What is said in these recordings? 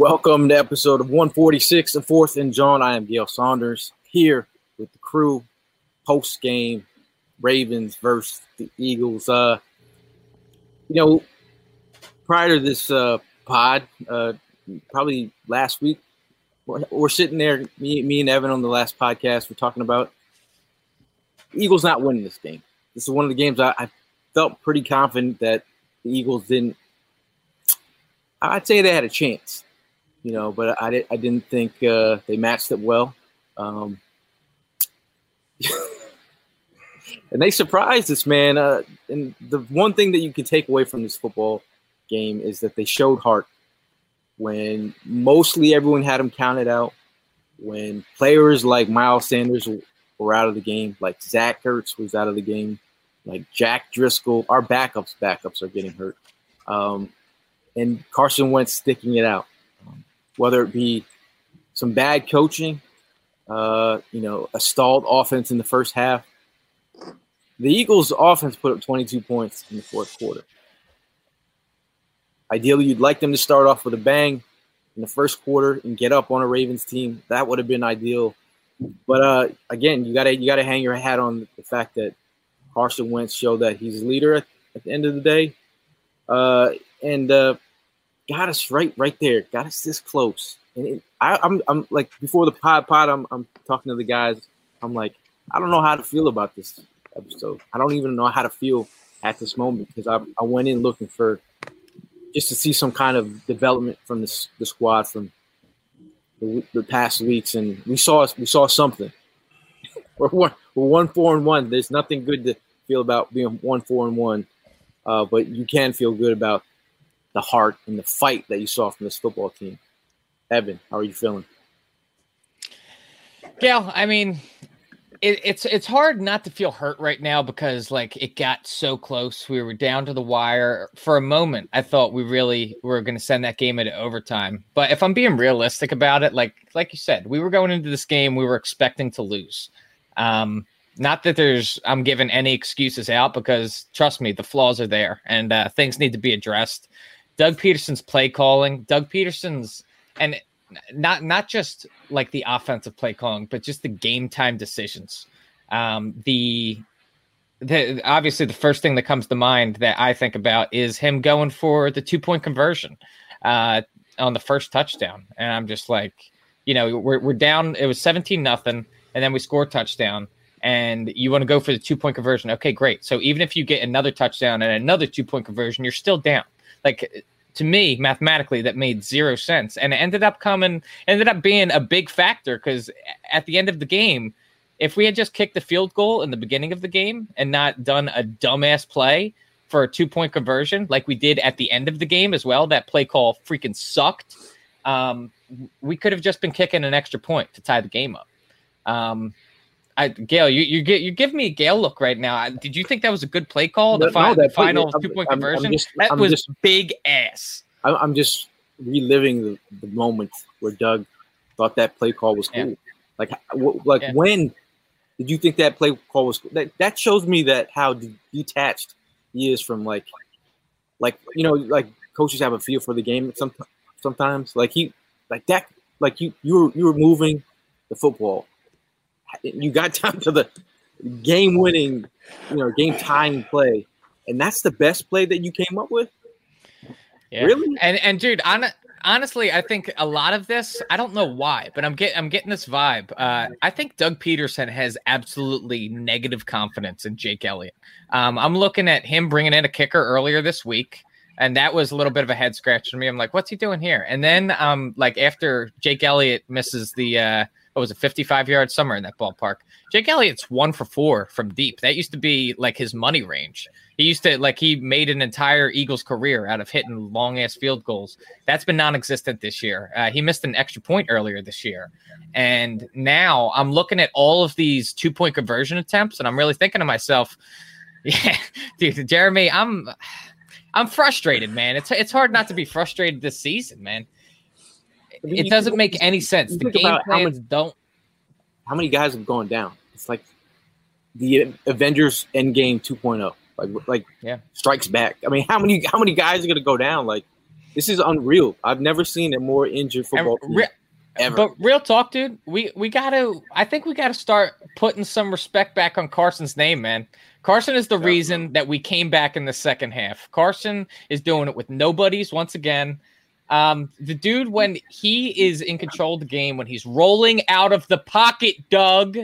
Welcome to episode of 146 of Fourth and John. I am Gail Saunders here with the crew post game Ravens versus the Eagles. Uh, you know, prior to this uh, pod, uh, probably last week, we're, we're sitting there, me, me and Evan on the last podcast, we're talking about Eagles not winning this game. This is one of the games I, I felt pretty confident that the Eagles didn't. I'd say they had a chance you know, but I, I didn't think uh, they matched it well. Um, and they surprised us, man. Uh, and the one thing that you can take away from this football game is that they showed heart when mostly everyone had them counted out. When players like Miles Sanders were out of the game, like Zach Ertz was out of the game, like Jack Driscoll, our backups, backups are getting hurt. Um, and Carson Wentz sticking it out whether it be some bad coaching, uh, you know, a stalled offense in the first half. The Eagles' offense put up 22 points in the fourth quarter. Ideally, you'd like them to start off with a bang in the first quarter and get up on a Ravens team. That would have been ideal. But uh, again, you gotta you gotta hang your hat on the fact that Carson Wentz showed that he's a leader at, at the end of the day. Uh, and uh, got us right right there, got us this close. And it, I, am I'm, I'm like before the pod pod, I'm I'm talking to the guys. I'm like, I don't know how to feel about this episode. I don't even know how to feel at this moment because I I went in looking for just to see some kind of development from this the squad from the, the past weeks, and we saw we saw something. we're one we're one four and one. There's nothing good to feel about being one four and one, uh, but you can feel good about the heart and the fight that you saw from this football team. Evan, how are you feeling? Gail, I mean, it, it's it's hard not to feel hurt right now because like it got so close. We were down to the wire for a moment. I thought we really were going to send that game into overtime. But if I'm being realistic about it, like like you said, we were going into this game. We were expecting to lose. Um, not that there's I'm giving any excuses out because trust me, the flaws are there and uh, things need to be addressed. Doug Pederson's play calling, Doug Pederson's, and not not just like the offensive play calling, but just the game time decisions. Um, the the, obviously the first thing that comes to mind that I think about is him going for the two point conversion uh, on the first touchdown, and I'm just like, you know, we're we're down. It was seventeen nothing, and then we score a touchdown, and you want to go for the two point conversion. Okay, great. So even if you get another touchdown and another two point conversion, you're still down. Like to me, mathematically, that made zero sense, and it ended up coming, ended up being a big factor because at the end of the game if we had just kicked the field goal in the beginning of the game and not done a dumbass play for a two point conversion like we did at the end of the game as well, that play call freaking sucked. Um, we could have just been kicking an extra point to tie the game up. Um, I, Gail, you you get you give me a Gail look right now. Did you think that was a good play call? The, No, fi- no, the final two point I'm- I'm conversion just- that I'm was just- big ass. I'm, I'm just reliving the, the moment where Doug thought that play call was Yeah. cool. Like, w- like Yeah. when did you think that play call was cool? That that shows me that how detached he is from like, like you know, like coaches have a feel for the game. Some sometimes, like he, like that, like you you were you were moving the football. You got down to the game winning, you know, game tying play, and that's the best play that you came up with. Yeah. Really? And and dude, on, honestly, I think a lot of this, I don't know why, but I'm getting I'm getting this vibe. Uh, I think Doug Pederson has absolutely negative confidence in Jake Elliott. Um, I'm looking at him bringing in a kicker earlier this week. And that was a little bit of a head scratch to me. I'm like, what's he doing here? And then, um, like after Jake Elliott misses the, uh, what was it, 55 yards somewhere in that ballpark. Jake Elliott's one for four from deep. That used to be like his money range. He used to like he made an entire Eagles career out of hitting long ass field goals. That's been non-existent this year. Uh, he missed an extra point earlier this year, and now I'm looking at all of these two point conversion attempts, and I'm really thinking to myself, yeah, dude, Jeremy, I'm I'm frustrated, man. It's it's hard not to be frustrated this season, man. It doesn't make any sense. The game about how plans don't. how many guys have gone down? It's like the Avengers Endgame 2.0. Like like Yeah. strikes back. I mean, how many how many guys are gonna go down? Like this is unreal. I've never seen a more injured football And re- ever. But real talk, dude, we we gotta. I think we gotta start putting some respect back on Carson's name, man. Carson is the reason that we came back in the second half. Carson is doing it with nobodies once again. Um, the dude, when he is in control of the game, when he's rolling out of the pocket, Doug,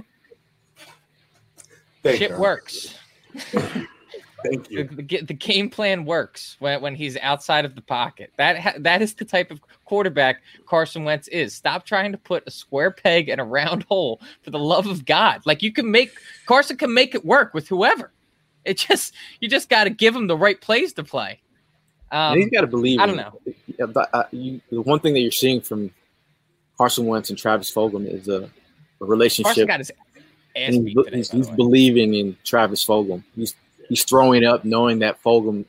Thank shit works. Thank The, you. the, ga- the game plan works when, when he's outside of the pocket. That ha- that is the type of quarterback Carson Wentz is. Stop trying to put a square peg in a round hole for the love of God. Like you can make Carson can make it work with whoever. It just you just got to give him the right plays to play. Um, he's got to believe. I don't know. Yeah, but, uh, you, the one thing that you're seeing from Carson Wentz and Travis Fulgham is a, a Carson relationship. got his ass and beat he's, today. he's, he's believing in Travis Fulgham. He's he's throwing up, knowing that Fulgham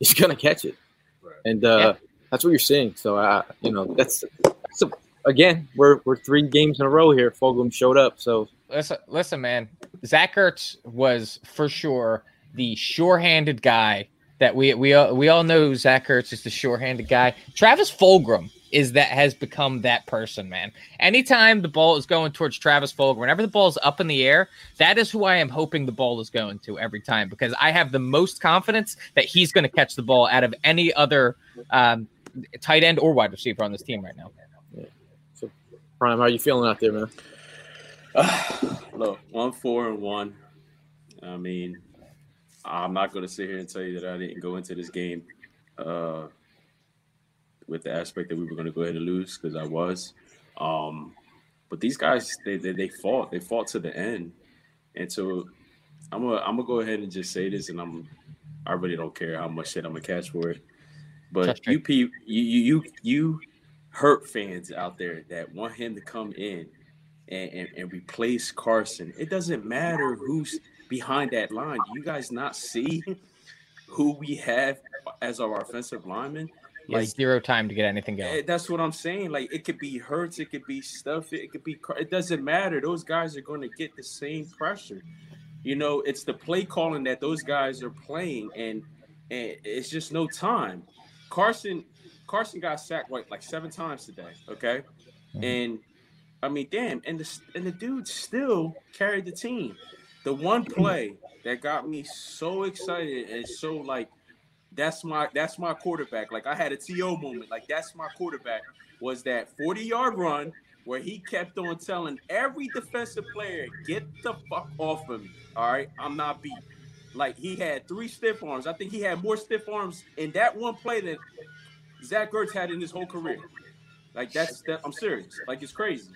is gonna catch it, Right. and uh, Yeah. that's what you're seeing. So, uh, you know, that's, that's a, again, we're we're three games in a row here. Fulgham showed up, so Listen, listen, man. Zach Ertz was for sure the sure-handed guy that we we all, we all know. Zach Ertz is the sure-handed guy. Travis Fulgham is that has become that person, man. Anytime the ball is going towards Travis Fulgham, whenever the ball is up in the air, that is who I am hoping the ball is going to every time because I have the most confidence that he's going to catch the ball out of any other um, tight end or wide receiver on this team right now. So, Prime, how are you feeling out there, man? Look, one four and one. I mean, I'm not going to sit here and tell you that I didn't go into this game uh, with the aspect that we were going to go ahead and lose because I was. Um, but these guys, they, they they fought. They fought to the end, and so I'm gonna I'm gonna go ahead and just say this, and I'm I really don't care how much shit I'm gonna catch for it. But Trust you, pe- you you you you hurt fans out there that want him to come in and, and, and replace Carson. It doesn't matter who's behind that line. Do you guys not see who we have as our offensive lineman? Like zero time to get anything going. eh, that's what I'm saying. Like it could be Hurts, it could be stuff, it could be. It doesn't matter. Those guys are going to get the same pressure. You know, it's the play calling that those guys are playing, and and it's just no time. Carson Carson got sacked like like seven times today. Okay, and I mean, damn, and the and the dude still carried the team. The one play that got me so excited and so like that's my that's my quarterback. Like I had a TO moment. Like that's my quarterback was that 40 yard run where he kept on telling every defensive player, get the fuck off of me. All right, I'm not beat. Like he had three stiff arms. I think he had more stiff arms in that one play than Zach Ertz had in his whole career. Like that's that I'm serious. Like it's crazy.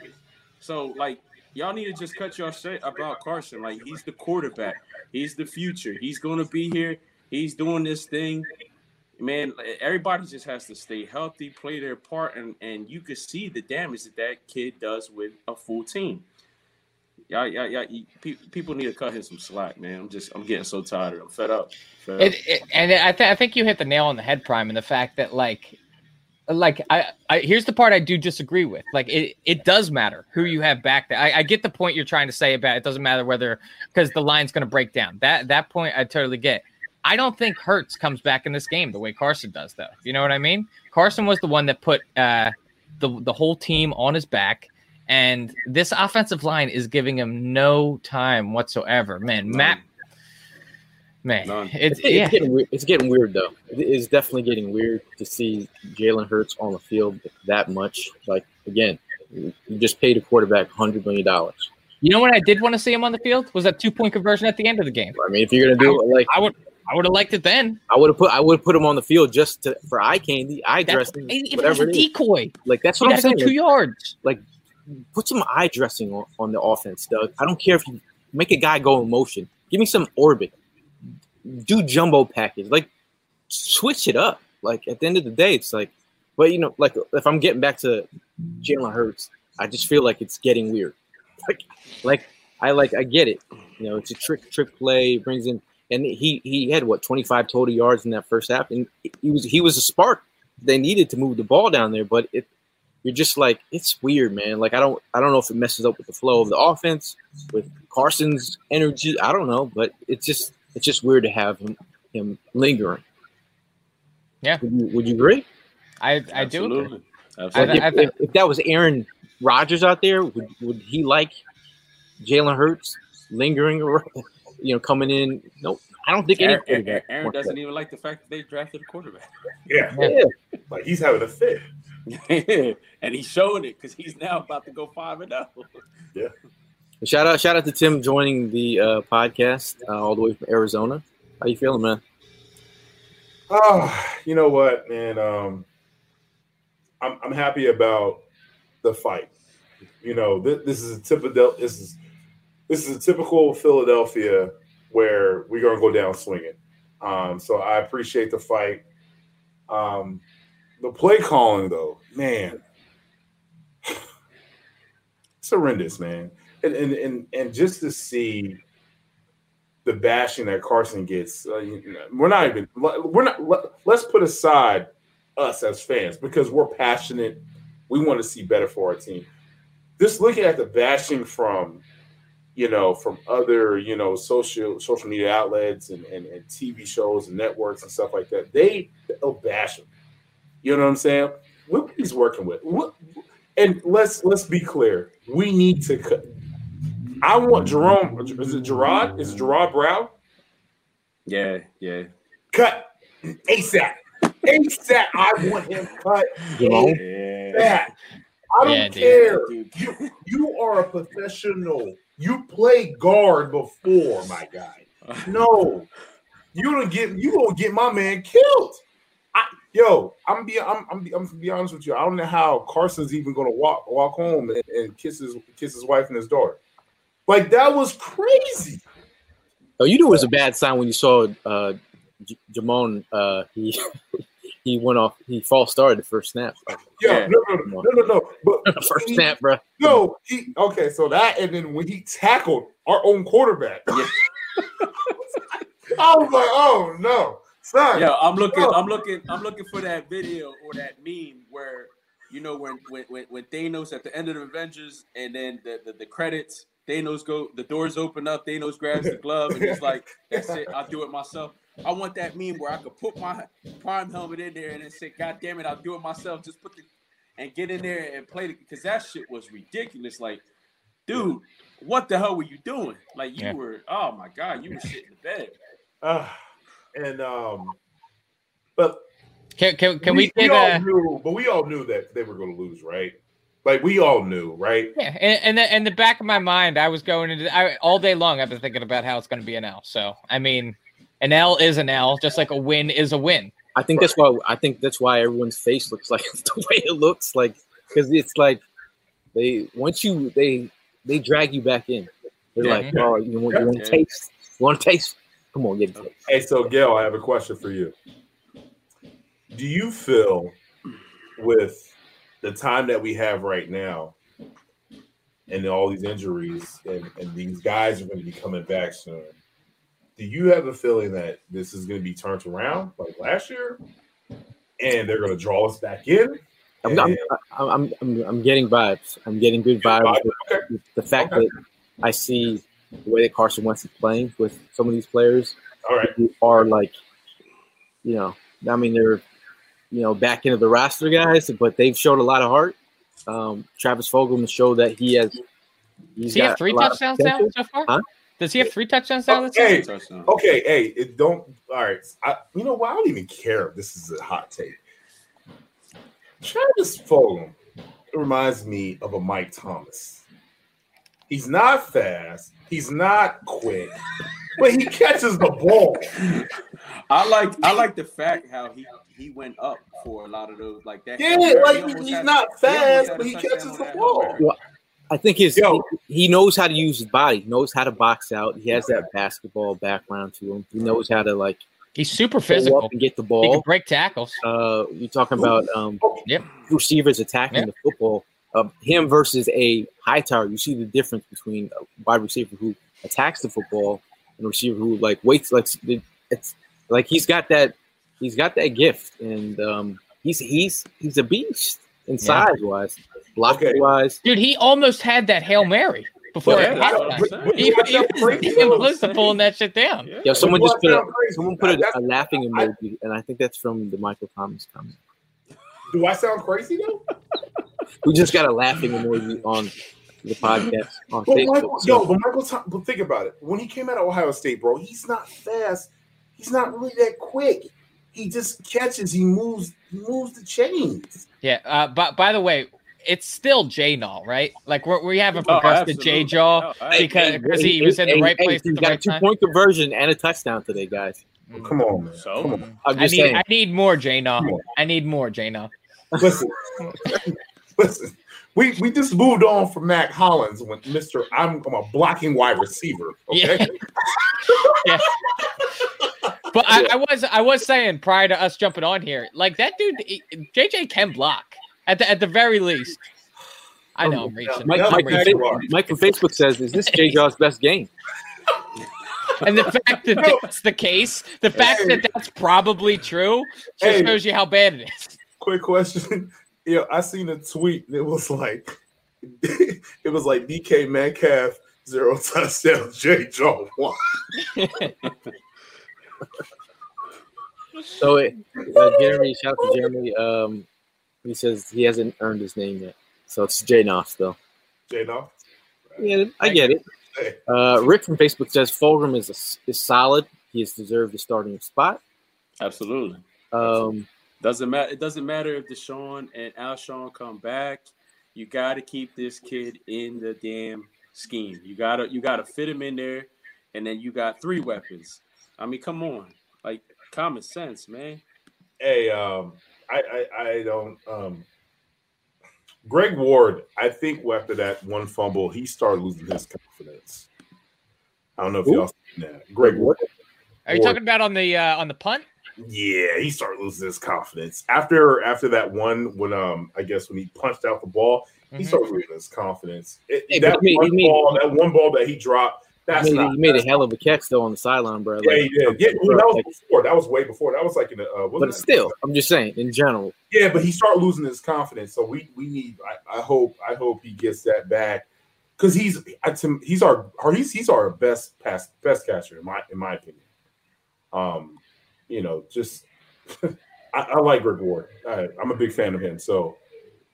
So like y'all need to just cut your shit about Carson. Like he's the quarterback. He's the future. He's gonna be here. He's doing this thing. Man, everybody just has to stay healthy, play their part, and and you can see the damage that that kid does with a full team. Yeah, yeah, yeah. People need to cut him some slack, man. I'm just, I'm getting so tired. I'm fed up. Fed it, it, and I, th- I think you hit the nail on the head, Prime, and the fact that like like I, I here's the part I do disagree with. Like it, it does matter who you have back there. I, I get the point you're trying to say about it doesn't matter whether because the line's going to break down. That that point I totally get. I don't think Hurts comes back in this game the way Carson does, though. You know what I mean? Carson was the one that put uh, the the whole team on his back, and this offensive line is giving him no time whatsoever. Man, Matt Man, it's, it's, yeah. getting weird. It's getting weird though. It's definitely getting weird to see Jalen Hurts on the field that much. Like again, you just paid a quarterback hundred million dollars. You know what I did want to see him on the field was that two point conversion at the end of the game. I mean, if you're gonna do I, it, like I would, I would have liked it then. I would have put, I would have put him on the field just to, for eye candy, eye that's, dressing, it. Was a decoy. Like that's what I'm saying. Two like, yards. Like, put some eye dressing on, on the offense, Doug. I don't care if you make a guy go in motion. Give me some orbit do jumbo package. Like switch it up. Like at the end of the day, it's like, but you know, like if I'm getting back to Jalen Hurts, I just feel like it's getting weird. Like, like I like I get it. You know, it's a trick trick play. Brings in and he he had what 25 total yards in that first half, and he was he was a spark they needed to move the ball down there. But it you're just like it's weird, man. Like I don't I don't know if it messes up with the flow of the offense, with Carson's energy. I don't know, but it's just it's just weird to have him him lingering. Yeah. Would you, would you agree? I I do. Absolutely. Absolutely. If, if, if, that was Aaron Rodgers out there, would, would he like Jalen Hurts lingering or you know coming in? Nope. I don't think Aaron, Aaron, Aaron doesn't that. even like the fact that they drafted a quarterback. Yeah. yeah. Like he's having a fit. and he's showing it because he's now about to go five and zero. Oh. Yeah. Shout out, shout out to Tim joining the uh, podcast uh, all the way from Arizona. How you feeling, man? Oh, you know what, man. Um, I'm I'm happy about the fight. You know, this, this is a typical this is this is a typical Philadelphia where we're gonna go down swinging. Um, so I appreciate the fight. Um, the play calling, though, man, it's horrendous, man and and and, and just to see the bashing that Carson gets, uh, we're not even we're not. Let, let's put aside us as fans because we're passionate. We want to see better for our team. Just looking at the bashing from, you know, from other you know social social media outlets and, and, and TV shows and networks and stuff like that, they they'll bash him. You know what I'm saying? What he's working with. What, and let's let's be clear. We need to I want Jerome. Is it Gerard? Is it Gerard Brown? Yeah, yeah. Cut ASAP. ASAP. I want him cut. Jerome? Yeah. I don't yeah, care. You, you are a professional. You play guard before, my guy. No, you don't get you gonna get my man killed. I, yo, I'm be I'm I'm, I'm gonna be honest with you. I don't know how Carson's even gonna walk walk home and, and kiss his kiss his wife and his daughter. Like that was crazy. Oh, you knew it was a bad sign when you saw uh, J- Jamon. Uh, he he went off. He false started the first snap. Yeah, yeah. No, no, no, no, no, no. But first he, snap, bro. No, he okay. So that and then when he tackled our own quarterback, yeah. I was like, oh no, son. Yeah, I'm looking. No. I'm looking. I'm looking for that video or that meme where you know when when when, when Thanos at the end of the Avengers and then the, the, the credits Thanos go, the doors open up. Thanos grabs the glove and he's like, "That's it. I'll do it myself." I want that meme where I could put my prime helmet in there and then say, "God damn it, I'll do it myself." Just put the and get in there and play it because that shit was ridiculous. Like dude, what the hell were you doing? Like you Yeah. were, oh my god, you were shit in the bed. Uh, and um, but Can can, can we, we get all a knew, but we all knew that they were going to lose, right? Like we all knew, right? yeah? And, and the, in the back of my mind, I was going into I, all day long. I've been thinking about how it's going to be an L. So I mean, an L is an L, just like a win is a win. I think that's why I think that's why everyone's face looks like the way it looks like because it's like they once you they they drag you back in. They're Yeah. like, oh, you want, you want to Yeah. taste? You want to taste? Come on, get a taste. Hey, so Gail, I have a question for you. Do you feel with the time that we have right now and all these injuries and, and these guys are going to be coming back soon, do you have a feeling that this is going to be turned around like last year and they're going to draw us back in? I'm, I'm, I'm, I'm, I'm, getting vibes. I'm getting good vibes. Okay. The fact Okay. that I see the way that Carson Wentz is playing with some of these players All right. who are like, you know, I mean, they're, you know, back into the roster guys, but they've showed a lot of heart. Um, Travis Fulgham showed that he has. He's Does he have got three a lot of touchdowns now so far? Huh? Does he have three touchdowns now? this season? Hey, Okay, hey, it don't. All right, I, you know what? I don't even care if this is a hot take. Travis Fulgham reminds me of a Mike Thomas. He's not fast. He's not quick, but he catches the ball. I like I like the fact how he he went up for a lot of those like that. Yeah, He like almost he's had- not fast, had a but he catches the ball. Well, I think his Yo. he, he knows how to use his body. He knows how to box out. He has that basketball background to him. He knows how to like He's super physical. up and get the He can ball. break tackles. Uh, you're talking about um, Yep. receivers attacking Yep. the football. Uh, him versus a Hightower. You see the difference between a wide receiver who attacks the football and a receiver who like waits. Like it's like he's got that. He's got that gift, and um, he's he's he's a beast in Yeah. size wise, blocking Okay. wise. Dude, he almost had that Hail Mary before Yeah, it that's what I'm halftime. saying. He, Watch he was close to pulling that shit down. Yeah. Yeah, someone just put a someone put a, a laughing I- emoji, and I think that's from the Michael Thomas comment. Do I sound crazy though? We just got a laughing emoji on the podcast on But Facebook. Michael, so- yo, but Michael, Tom, but think about it. When he came out of Ohio State, bro, he's not fast. He's not really that quick. He just catches. He moves. He moves the chains. Yeah. Uh, but by the way, it's still J Null, right? Like we're, we haven't Oh, progressed to absolutely. J Jaw Oh, I- because because he was in the right hey, place He's at the got a two time. point conversion and a touchdown today, guys. Come on, man. So? Come on. I'm I need saying. I need more J Null. I need more J Null. Listen, listen. We we just moved on from Mack Hollins when Mister I'm, I'm a blocking wide receiver. Okay. Yeah. But I, I was I was saying prior to us jumping on here, like that dude, JJ can block at the at the very least. I know I'm oh, reaching. Mike, Yeah, I'm Mike, Mike, reaching. Mike from Facebook says, "Is this J Jaw's best game?" And the fact that No. that's the case, the fact Hey. that that's probably true, just Hey. shows you how bad it is. Quick question. Yeah, I seen a tweet. and It was like, it was like DK Metcalf zero touchdowns, J. Joe one. So, it, uh, Jeremy, shout out to Jeremy. Um, he says he hasn't earned his name yet, so it's J Knopf though. J. No. Yeah, I get it. Uh, Rick from Facebook says Fulgham is a, is solid. He has deserved the starting spot. Absolutely. Um, Doesn't matter. It doesn't matter if DeSean and Alshon come back. You got to keep this kid in the damn scheme. You gotta you gotta fit him in there, and then you got three weapons. I mean, come on, like common sense, man. hey, um, I, I, I don't. Um, Greg Ward, I think after that one fumble, he started losing his confidence. I don't know if Who? y'all seen that. Greg Ward. Are you Or- talking about on the uh, on the punt? Yeah, he started losing his confidence after after that one when um I guess when he punched out the ball, he Mhm. started losing his confidence. It, Hey, that, he made- one he made- ball, that one ball that he dropped, he that's made, not. he made a hell of a catch though on the sideline, bro. Yeah, Like, he did. Yeah, that was like- before. That was way before. That was like in the. Uh, but still, I'm just saying in general. Yeah, but he started losing his confidence. So we we need. I, I hope I hope he gets that back because he's he's our he's he's our best pass best catcher in my in my opinion. Um, you know, just I, I like Greg Ward. I, I'm a big fan of him. So,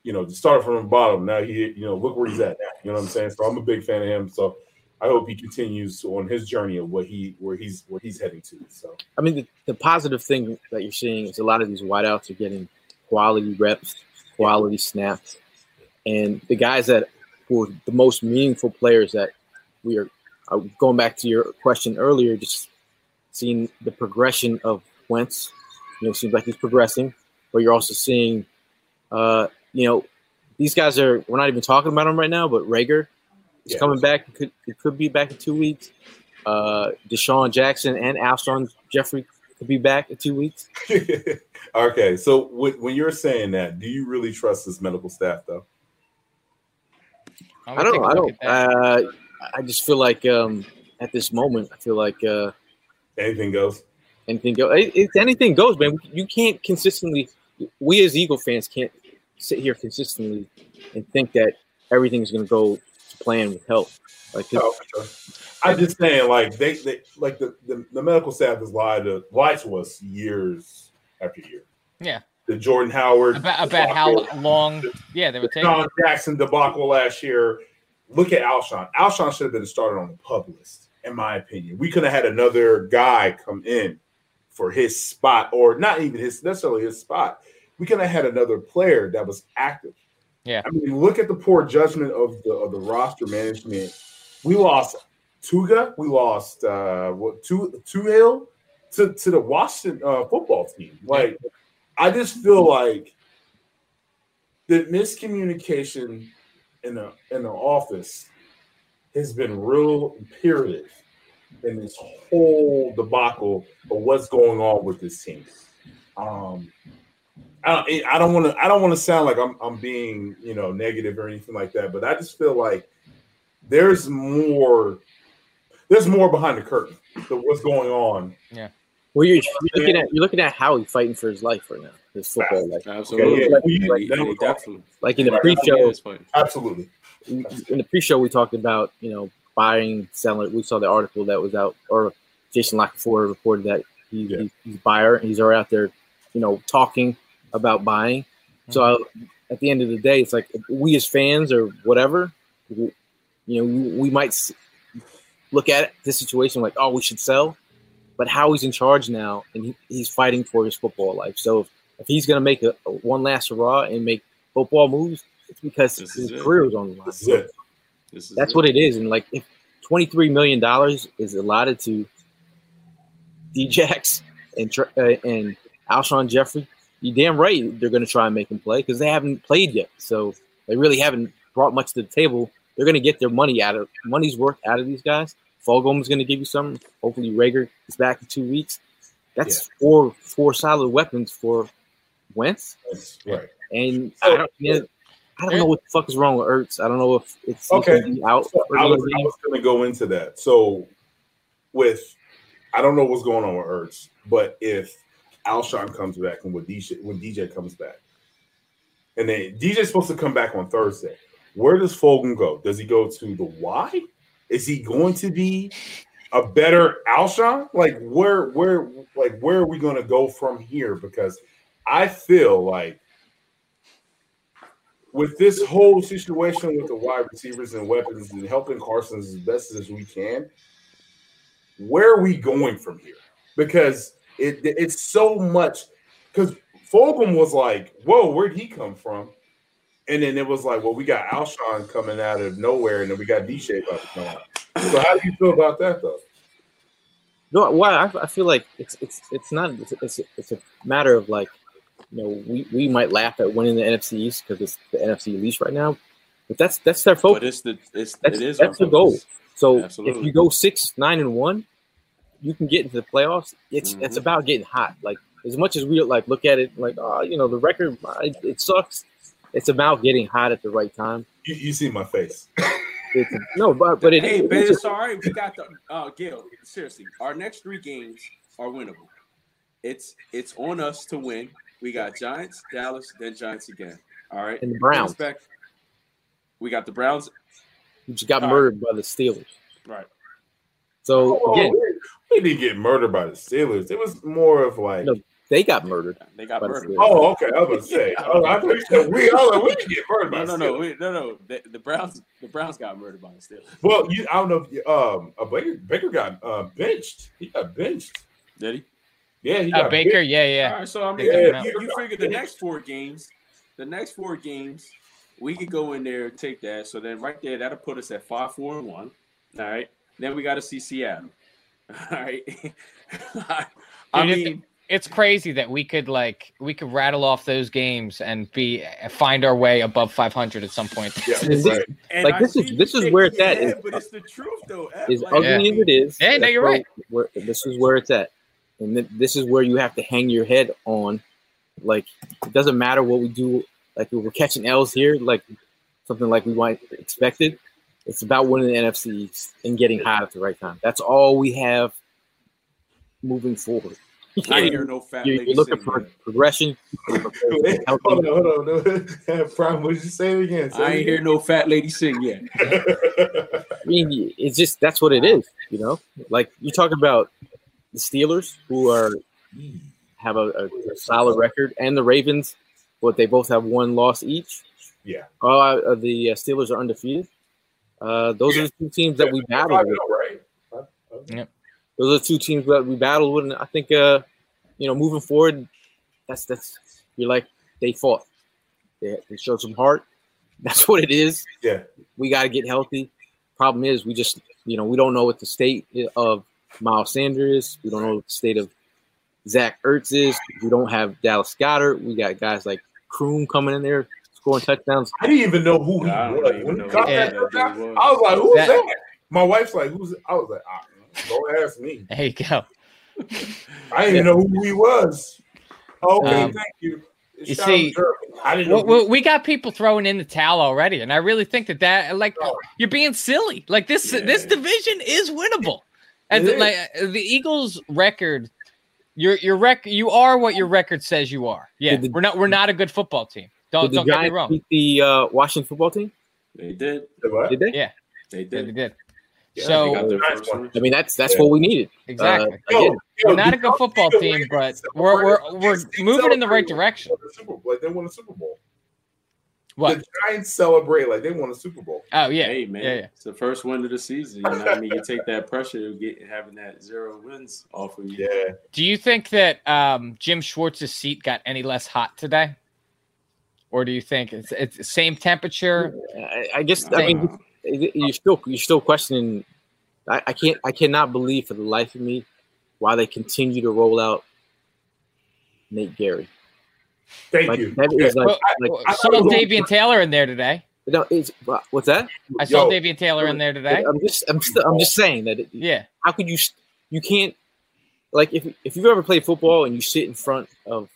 you know, to start from the bottom now, he you know look where he's at now. You know what I'm saying? So I'm a big fan of him. So I hope he continues on his journey of what he where he's where he's heading to. So I mean, the, the positive thing that you're seeing is a lot of these wideouts are getting quality reps, quality snaps, and the guys that were the most meaningful players that we are uh, going back to your question earlier, just seeing the progression of Wentz. You know, seems like he's progressing, but you're also seeing, uh, you know, these guys are. We're not even talking about them right now, but Reagor is Yeah. coming back. It could it could be back in two weeks. Uh, DeSean Jackson and Alshon Jeffery could be back in two weeks. okay, so when when you're saying that, do you really trust this medical staff though? I'm I don't know. I don't. look at that. Uh, I just feel like um, at this moment, I feel like uh, Anything goes. anything goes. It, it, anything goes, man. You can't consistently. We as Eagle fans can't sit here consistently and think that everything's going to go to plan with health. Like, 'cause- Oh, sure. I'm just saying, like they, they like the, the, the medical staff has lied to lied to us years after year. Yeah. The Jordan Howard about about how debacle, long? Yeah, they were taking. John Jackson debacle last year. Look at Alshon. Alshon should have been started on the PUP list, in my opinion. We could have had another guy come in for his spot, or not even his necessarily his spot. We could have had another player that was active. Yeah. I mean, look at the poor judgment of the of the roster management. We lost Tuga. We lost uh what two two Hill to, to the Washington uh, football team. Like, I just feel like the miscommunication in the in the office has been real imperative in this whole debacle of what's going on with this team. Um, I don't, I don't want to I don't want to sound like I'm I'm being you know negative or anything like that, but I just feel like there's more there's more behind the curtain to what's going on. Yeah. Well, you're, you're looking at you're looking at how he's fighting for his life right now. His football life. Absolutely. Okay, He- yeah. he- he definitely. Like in the pre-show, He. Absolutely. In the pre-show we talked about you know buying selling we saw the article that was out or Jason La Canfora reported that he, Yeah. he- he's a buyer and he's already out there you know talking about buying. So mm-hmm. I, at the end of the day it's like we as fans or whatever we- you know we, we might look at this situation like oh we should sell but how he's in charge now and he, he's fighting for his football life. So if, if he's going to make a, a one last hurrah and make football moves because This his career is on the line This is it. This is that's it. what it is. And like if twenty three million dollars is allotted to Djax and uh, and Alshon Jeffery, you damn right they're going to try and make him play because they haven't played yet. So they really haven't brought much to the table. They're going to get their money out of money's worth out of these guys. Is going to give you something. Hopefully Reagor is back in two weeks. That's four four solid weapons for Wentz. That's right. And I don't, man, I don't know what the fuck is wrong with Ertz. I don't know if it's Okay. out. So I was. I was going to go into that. So, with I don't know what's going on with Ertz, but if Alshon comes back and when DJ when DJ comes back, and then DJ's supposed to come back on Thursday, where does Fulgham go? Does he go to the Y? Is he going to be a better Alshon? Like where where like where are we going to go from here? Because I feel like with this whole situation with the wide receivers and weapons and helping Carson as best as we can, where are we going from here? Because it it's so much. Because Fulgham was like, "Whoa, where'd he come from?" And then it was like, "Well, we got Alshon coming out of nowhere, and then we got D Shape to out." So how do you feel about that, though? No, why? I, I feel like it's it's it's not it's it's, it's a matter of like, you know, we, we might laugh at winning the NFC East because it's the NFC least right now, but that's that's their But focus. it's the it's That's it is that's the goal. focus. So if you go six nine and one, you can get into the playoffs. It's it's Mhm. about getting hot. Like as much as we like look at it like oh you know the record it, it sucks. It's about getting hot at the right time. You, you see my face. It's, no, but but it, Hey, it- but it's it's all right. We got the uh Gil, seriously. Our next three games are winnable. It's it's on us to win. We got Giants, Dallas, then Giants again. All right. And the Browns. Expect- We got the Browns. you just got All right. murdered by the Steelers. Right. So Oh, again, we, we didn't get murdered by the Steelers. It was more of like No, they got murdered. They got murdered. still. Oh, okay. I was about to say. Oh, I thought you said we. I was like, we didn't get murdered by No, no, the no, Steelers. we, no, no. The, the Browns, the Browns got murdered by the Steelers. Well, you, I don't know if you, um, uh, Baker, Baker got uh, benched. He got benched. Did he? Yeah, he Uh, got Baker, benched. yeah, yeah. right, so I mean, Yeah, you, you figure the next four games, the next four games, we could go in there and take that. So then right there, that'll put us at five, four, and one. All right. Then we got to see Seattle. All right. I Dude, it- mean, It's crazy that we could like we could rattle off those games and be find our way above 500 at some point. Yeah, This- right. and like, I this is- this is where it's at. head, It's- but it's the truth, though. As Like, ugly as it is, Yeah, no, you're where- right. Where, this is where it's at, and th- this is where you have to hang your head on. Like it doesn't matter what we do. Like if we're catching L's here, like something like we might expected. It's about winning the NFC East and getting hot at the right time. That's all we have moving forward. I hear no fat You're, lady you're looking for that. progression. you're looking for Wait, healthy- hold on, hold on. Prime, what did you say it again? Say I it ain't hear no fat lady sing yet. I mean, it's just that's what it is, you know. Like you talk about the Steelers, who are have a, a, a solid record, and the Ravens, but they both have one loss each. yeah. Uh, the uh, Steelers are undefeated. Uh, those are the two teams that we battled I with. know, right? Those are the two teams that we battled with, and I think, uh, you know, moving forward, that's that's you're like they fought. They, they showed some heart. That's what it is. Yeah. we got to get healthy. Problem is, we just, you know, we don't know what the state of Miles Sanders. We don't know the state of Zach Ertz is. We don't have Dallas Goedert. We got guys like Kroon coming in there scoring touchdowns. I didn't even know who he I was. When he caught that that touchdown. I was like, who's That- that? My wife's like, who's I was like, ah, don't ask me. There you go. I didn't even know who he was. Okay, Um, thank you. you Shout see- I didn't know. Well, well, we got people throwing in the towel already, and I really think that that like Oh. you're being silly. Like this, Yeah. this division is winnable. And It is. like uh, the Eagles' record, your your rec, you are what your record says you are. Yeah, the- we're not we're not a good football team. Don't Did the don't get me wrong. beat the uh, Washington football team? They did. What? Did they? Yeah, They they did. they did. Yeah, so They got their Giants first won. one. I mean, that's that's Yeah. what we needed. exactly. Uh, again, we're not a good football team, but we're we're we're moving in the right direction. they won a Super Bowl. They won a Super Bowl. What? The Giants celebrate like they won a Super Bowl. Oh yeah, Hey man, yeah, yeah. it's the first win of the season. You know, what I mean, you take that pressure of getting having that zero wins off of you. Yeah. Do you think that um, Jim Schwartz's seat got any less hot today, or do you think it's it's the same temperature? I, I guess I mean you're still you're still questioning. I, I can't I cannot believe for the life of me why they continue to roll out Nate Gerry. Thank Like you. that is like, Well, like I saw don't. Davion Taylor in there today. no, it's what's that? I saw Yo, Davion Taylor in there today. I'm just I'm still I'm just saying that. It, Yeah, How could you you can't like if if you've ever played football and you sit in front of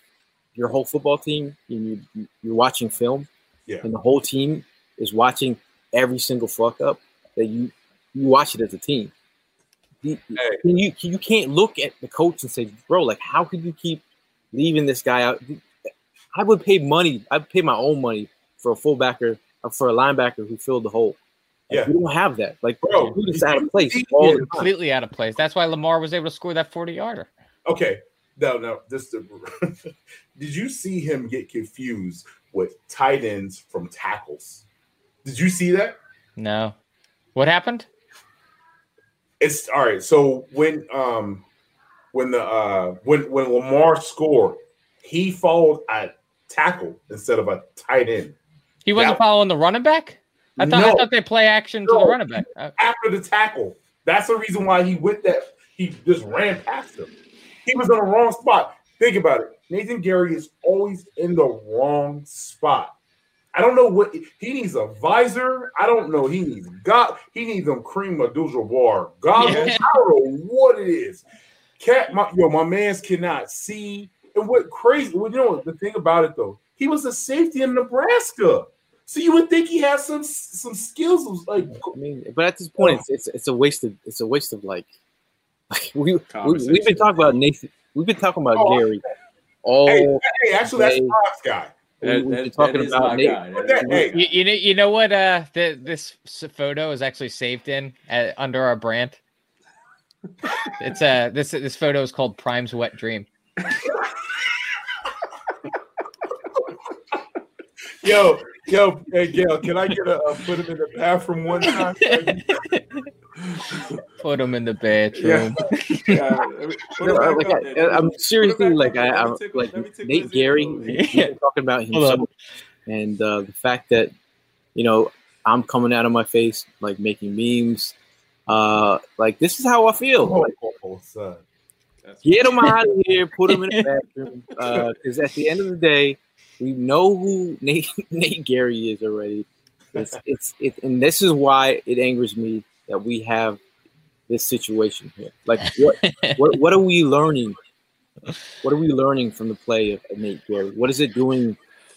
your whole football team and you you're watching film Yeah. and the whole team is watching every single fuck up that you you watch it as a team. You, Hey. you you can't look at the coach and say, bro, like how could you keep leaving this guy out? I would pay money. I'd pay my own money for a fullbacker uh, for a linebacker who filled the hole. Like, Yeah. we don't have that. Like, Bro, dude, it's out of place all is- the time. completely out of place. That's why Lamar was able to score that forty yarder. Okay. No, no. This did you see him get confused with tight ends from tackles? Did you see that? No, what happened? It's all right. So when um when the uh when when Lamar scored, he followed a tackle instead of a tight end He wasn't Yeah. following the running back. I thought I thought they play action to the No. running back. Uh, after the tackle. That's the reason why he went that he just ran past him. He was in the wrong spot. Think about it. Nathan Gerry is always in the wrong spot. I don't know what he needs a visor. I don't know. He needs God. He needs them Kareem Abdul-Jabbar goggles. Yeah. I don't know what it is. Cat, my, yo, my man's cannot see. And what crazy? Well, you know the thing about it though, he was a safety in Nebraska, so you would think he has some some skills. Like, I mean, but at this point, it's, it's it's a waste of it's a waste of like, like we, we we've been talking about Nathan. We've been talking about Oh, Gerry all. hey, hey, actually, that's Hey. Rob's guy. we, That- we've been talking that is about my Nate. guy. That That- is my hey, you, you know you know what? Uh, the, this photo is actually saved in uh, under our brand. It's uh this this photo is called Prime's Wet Dream. Yo, yo, hey Gail, can I get a, a put him in the bathroom one time? Put him in the bathroom. Yeah. No, I- like, I, I'm seriously like I, I'm like Nate Gerry we- we talking about Hold on. himself and uh, the fact that you know I'm coming out of my face like making memes. Uh, like this is how I feel. Oh, Like, oh, oh, get him out of here, put him in the bathroom. Because at the end of the day, we know who Nate, Nate Gerry is already. It's it's it, and this is why it angers me that we have this situation here. Like what what what are we learning? What are we learning from the play of, of Nate Gerry? What is it doing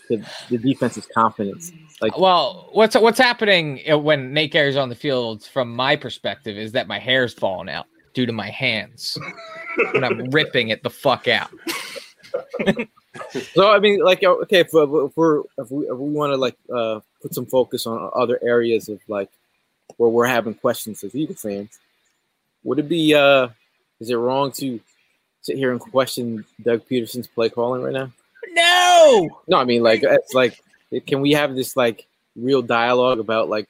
to the defense's confidence? Like Well, what's what's happening uh, when Nate Gerry's on the field, from my perspective, is that my hair's falling out due to my hands when I'm ripping it the fuck out. So I mean, like, okay, if, if we're if we if we want to like uh, put some focus on other areas of like where we're having questions as Eagle fans, would it be uh, is it wrong to sit here and question Doug Pederson's play calling right now? No, No, I mean like it's like can we have this like real dialogue about like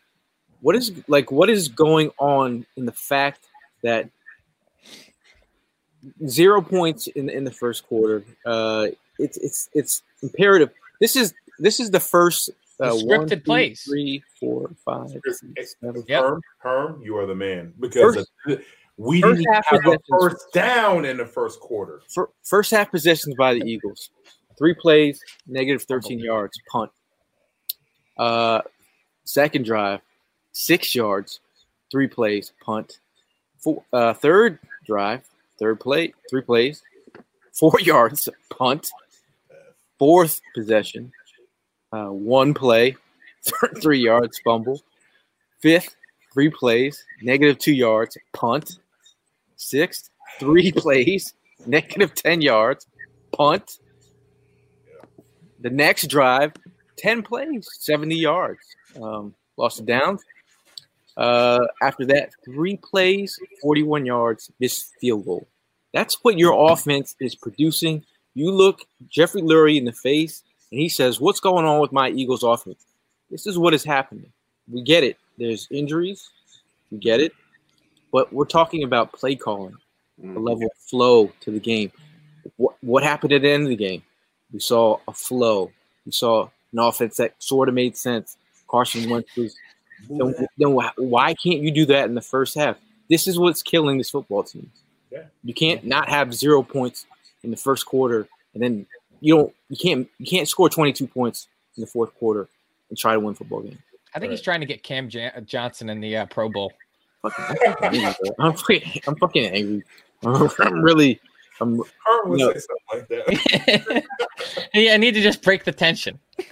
what is like what is going on in the fact that zero points in in the first quarter. Uh, it's it's it's imperative. This is this is the first uh, The one, scripted two, plays. three, four, five, six, seven. Yep. Herm, Herm, you are the man because First- of- we didn't have a first down in the first quarter. Fir- First half possessions by the Eagles, three plays, negative thirteen yards, punt. Uh, second drive, six yards, three plays, punt. Four, uh, third drive, third play, three plays, four yards, punt. Fourth possession, uh, one play, three yards, fumble. Fifth, three plays, negative two yards, punt. Sixth, three plays, negative 10 yards, punt. The next drive, 10 plays, 70 yards, um, lost it down. Uh, after that, three plays, 41 yards, missed field goal. That's what your offense is producing. You look Jeffrey Lurie in the face, and he says, What's going on with my Eagles offense? This is what is happening. We get it. There's injuries. We get it. But we're talking about play calling a level of flow to the game. What what happened at the end of the game? We saw a flow. We saw an offense that sort of made sense. Carson Wentz was. Then, then why- why can't you do that in the first half? This is what's killing this football team. Yeah. You can't not have zero points in the first quarter, and then you don't. You can't. You can't score twenty two points in the fourth quarter and try to win football game. I think he's trying to get Cam Jan- Johnson in the uh, Pro Bowl. I'm fucking angry. I'm fucking, angry. I'm really. I'm. Herm would No. say something like that. yeah, I need to just break the tension.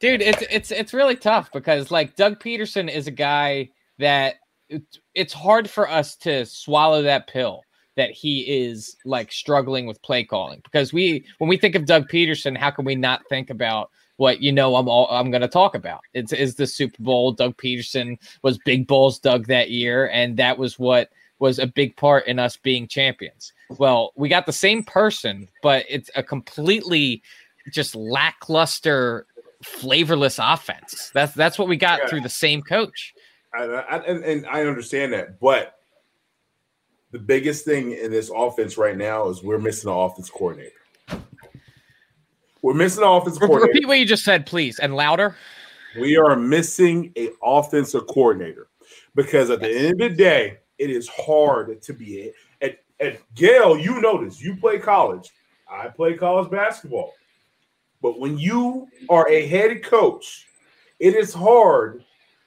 Dude, it's it's it's really tough because like Doug Pederson is a guy that it- it's hard for us to swallow that pill that he is like struggling with play calling because we when we think of Doug Pederson, how can we not think about what you know I'm all I'm going to talk about? It's is the Super Bowl. Doug Pederson was Big Balls Doug that year, and that was what was a big part in us being champions. Well, we got the same person, but it's a completely just lackluster, flavorless offense. That's that's what we got Yeah. through the same coach. I, I, and, and I understand that, but the biggest thing in this offense right now is we're missing an offense coordinator. We're missing an offense coordinator. Repeat what you just said, please, and louder. We are missing a offensive coordinator because at the end of the day, it is hard to be at at Gail. You notice. You play college. I play college basketball. But when you are a head coach, it is hard.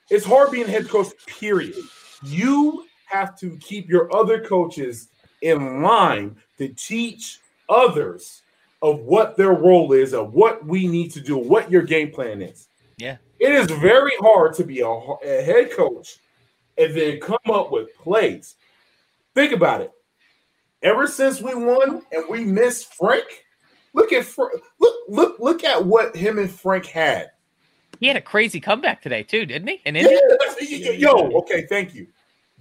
It's hard being head coach. Period. You have to keep your other coaches in line to teach others of what their role is, of what we need to do, what your game plan is. Yeah. It is very hard to be a, a head coach and then come up with plays. Think about it. Ever since we won and we missed Frank, look at Fra- look look look at what him and Frank had. He had a crazy comeback today too, didn't he? In Yeah, Indy? that's- y- y- yo, okay, thank you.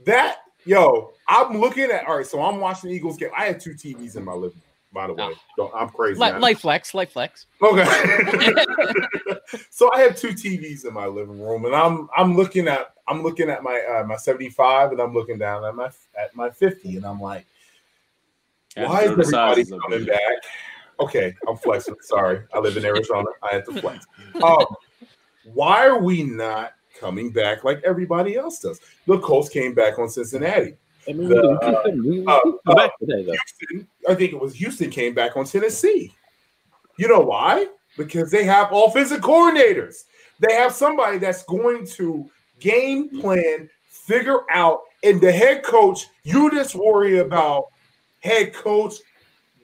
That yo, I'm looking at all right. So I'm watching the Eagles game. I had two TVs in my living room. By the way, Oh. Don't- I'm crazy. Li- I- light flex, light flex. Okay. so I have two TVs in my living room, and I'm I'm looking at I'm looking at my uh, my 75, and I'm looking down at my at my 50, and I'm like, why is the everybody sizes coming back? Okay, I'm flexing. Sorry, I live in Arizona. I have to flex. Um, why are we not coming back like everybody else does? The Colts came back on Cincinnati. I mean, The, uh, can- we- we uh, come back today, though. Houston, I think it was Houston came back on Tennessee. You know why? Because they have offensive coordinators. They have somebody that's going to game plan, figure out, and the head coach, you just worry about head coach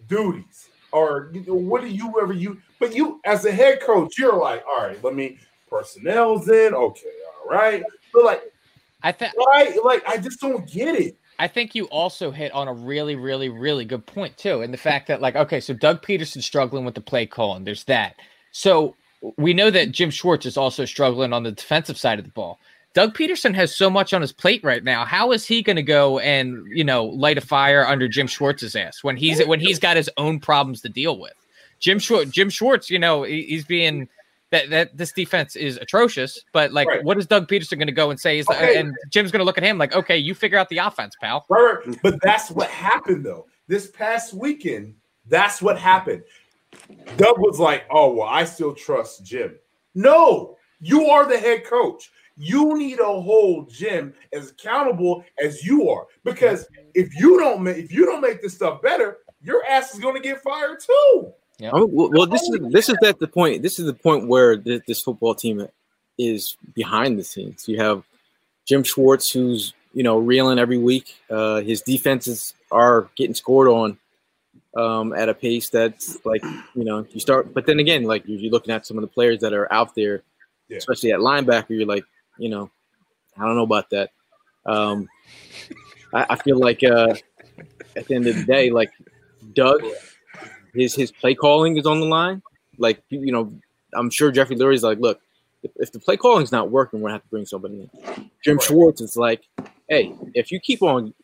duties. Or you know, what do you ever you but you as a head coach, you're like, all right, let me personnel's in. Okay, all right. But like, I think why? Like, I just don't get it. I think you also hit on a really, really, really good point too, and the fact that like, okay, so Doug Pederson's struggling with the play calling. There's that. So we know that Jim Schwartz is also struggling on the defensive side of the ball. Doug Pederson has so much on his plate right now. How is he going to go and you know light a fire under Jim Schwartz's ass when he's when he's got his own problems to deal with? Jim Schwartz, Jim Schwartz, you know, he- he's being that that this defense is atrocious. But like, Right. what is Doug Pederson going to go and say? Is Okay. and Jim's going to look at him like, okay, you figure out the offense, pal. Right. But that's what happened though. This past weekend, that's what happened. Doug was like, "Oh well, I still trust Jim." No, you are the head coach. You need to hold Jim as accountable as you are, because if you don't make if you don't make this stuff better, your ass is going to get fired too. Oh, well, well, this is this is at the point. This is the point where this, this football team is behind the scenes. You have Jim Schwartz, who's you know reeling every week. Uh, his defenses are getting scored on um, at a pace that's like you know you start. But then again, like you're, you're looking at some of the players that are out there, Yeah. especially at linebacker. You're like, you know, I don't know about that. Um, I, I feel like uh, at the end of the day, like Doug his his play calling is on the line. Like you you know, I'm sure Jeffrey Lurie's like, look, if, if the play calling's not working, we're gonna have to bring somebody in. Jim Schwartz is like, hey, if you keep on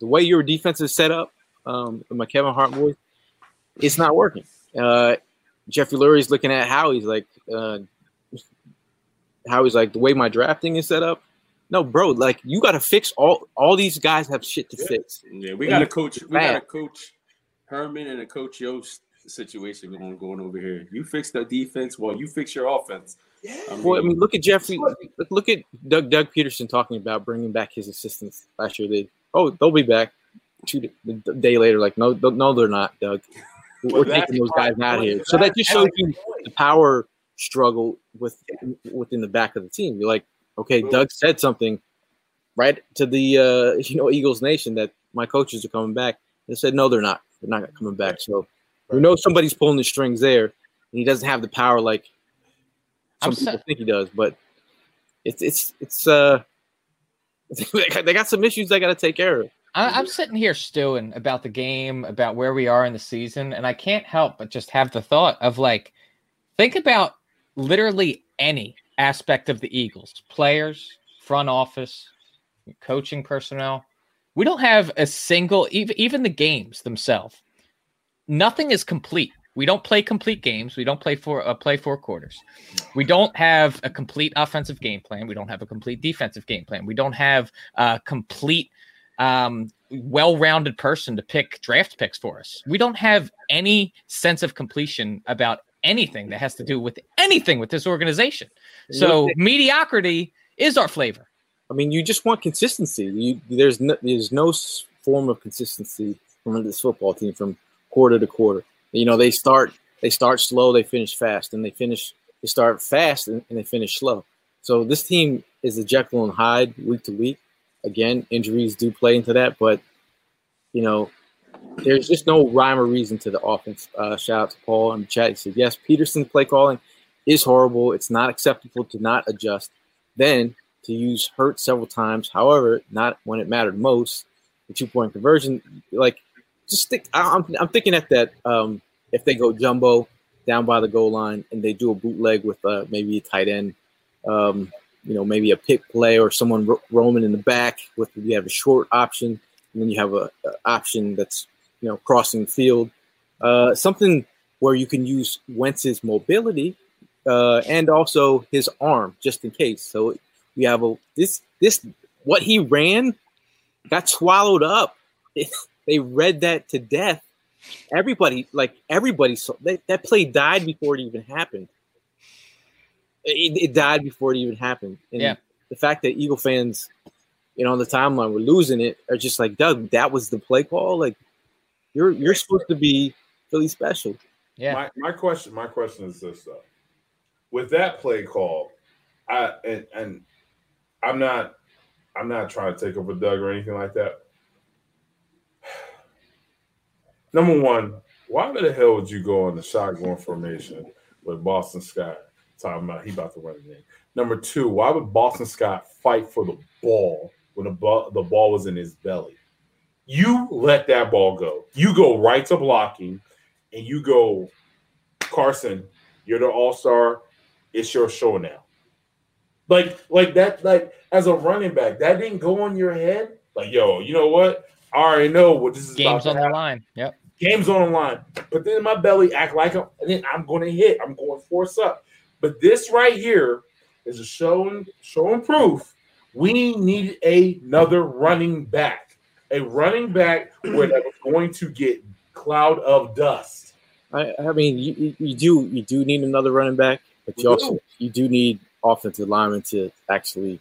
the way your defense is set up, um, my Kevin Hart voice, it's not working. Uh, Jeffrey Lurie's looking at how he's like, uh, how he's like the way my drafting is set up. No, bro, like you got to fix all. All these guys have shit to fix. Yeah, we got a coach. We got bad. a coach Herman and a coach Yost situation going going over here. You fix the defense, while you fix your offense. I Well, I mean, mean, look at Jeffrey. Look, look at Doug Doug Pederson talking about bringing back his assistants last year. They oh they'll be back two d- the day later. Like no no they're not, Doug. We're Well, taking those guys out point. here. So that just shows you the power struggle with within the back of the team. You're like, okay, Doug said something right to the uh, you know Eagles Nation that my coaches are coming back. They said no, they're not. They're not coming back. So we know somebody's pulling the strings there, and he doesn't have the power like some I'm people think he does. But it's it's it's uh they got, some issues they got to take care of. I'm sitting here stewing about the game, about where we are in the season, and I can't help but just have the thought of like, think about literally any aspect of the Eagles players, front office, coaching personnel. We don't have a single, even, even the games themselves, nothing is complete. We don't play complete games. We don't play for uh, play four quarters. We don't have a complete offensive game plan. We don't have a complete defensive game plan. We don't have a complete um, well-rounded person to pick draft picks for us. We don't have any sense of completion about anything that has to do with anything with this organization. So mediocrity is our flavor. I mean, you just want consistency. You, there's no, there's no form of consistency from this football team from quarter to quarter. You know, they start they start slow, they finish fast, and they finish they start fast and, and they finish slow. So this team is a Jekyll and Hyde week to week. Again, injuries do play into that, but you know, there's just no rhyme or reason to the offense. Uh, shout out to Paul in the chat. He said, "Yes, Pederson's play calling is horrible. It's not acceptable to not adjust." Then to use hurt several times. However, not when it mattered most. The two point conversion, like just think. I- I'm I'm thinking at that um, if they go jumbo down by the goal line and they do a bootleg with uh, maybe a tight end, um, you know, maybe a pick play or someone ro- roaming in the back with you have a short option and then you have a, a option that's you know crossing the field. uh, something where you can use Wentz's mobility uh, and also his arm just in case. So we have a this this what he ran got swallowed up. they read that to death. Everybody like everybody saw that, that play died before it even happened. It, it died before it even happened. And Yeah. the fact that Eagle fans, you know, on the timeline were losing it are just like, Doug, that was the play call. Like you're you're supposed to be really special. Yeah. My, my question, my question is this though. With that play call, I and, and I'm not I'm not trying to take over Doug or anything like that. Number one, why the hell would you go on the shotgun formation with Boston Scott talking about he about to run the game? Number two, why would Boston Scott fight for the ball when the ball the ball was in his belly? You let that ball go. You go right to blocking and you go, Carson, you're the all-star. It's your show now. Like, like that, like as a running back, that didn't go on your head. Like, yo, you know what? I already know what this is Games on the line. Yep. Game's on the line. But then my belly act like I'm, and then I'm going to hit. I'm going force up. But this right here is a showing showing proof we need another running back, a running back where that was going to get cloud of dust. I, I mean, you, you- you do you do need another running back, but you We also do. you do need offensive linemen to actually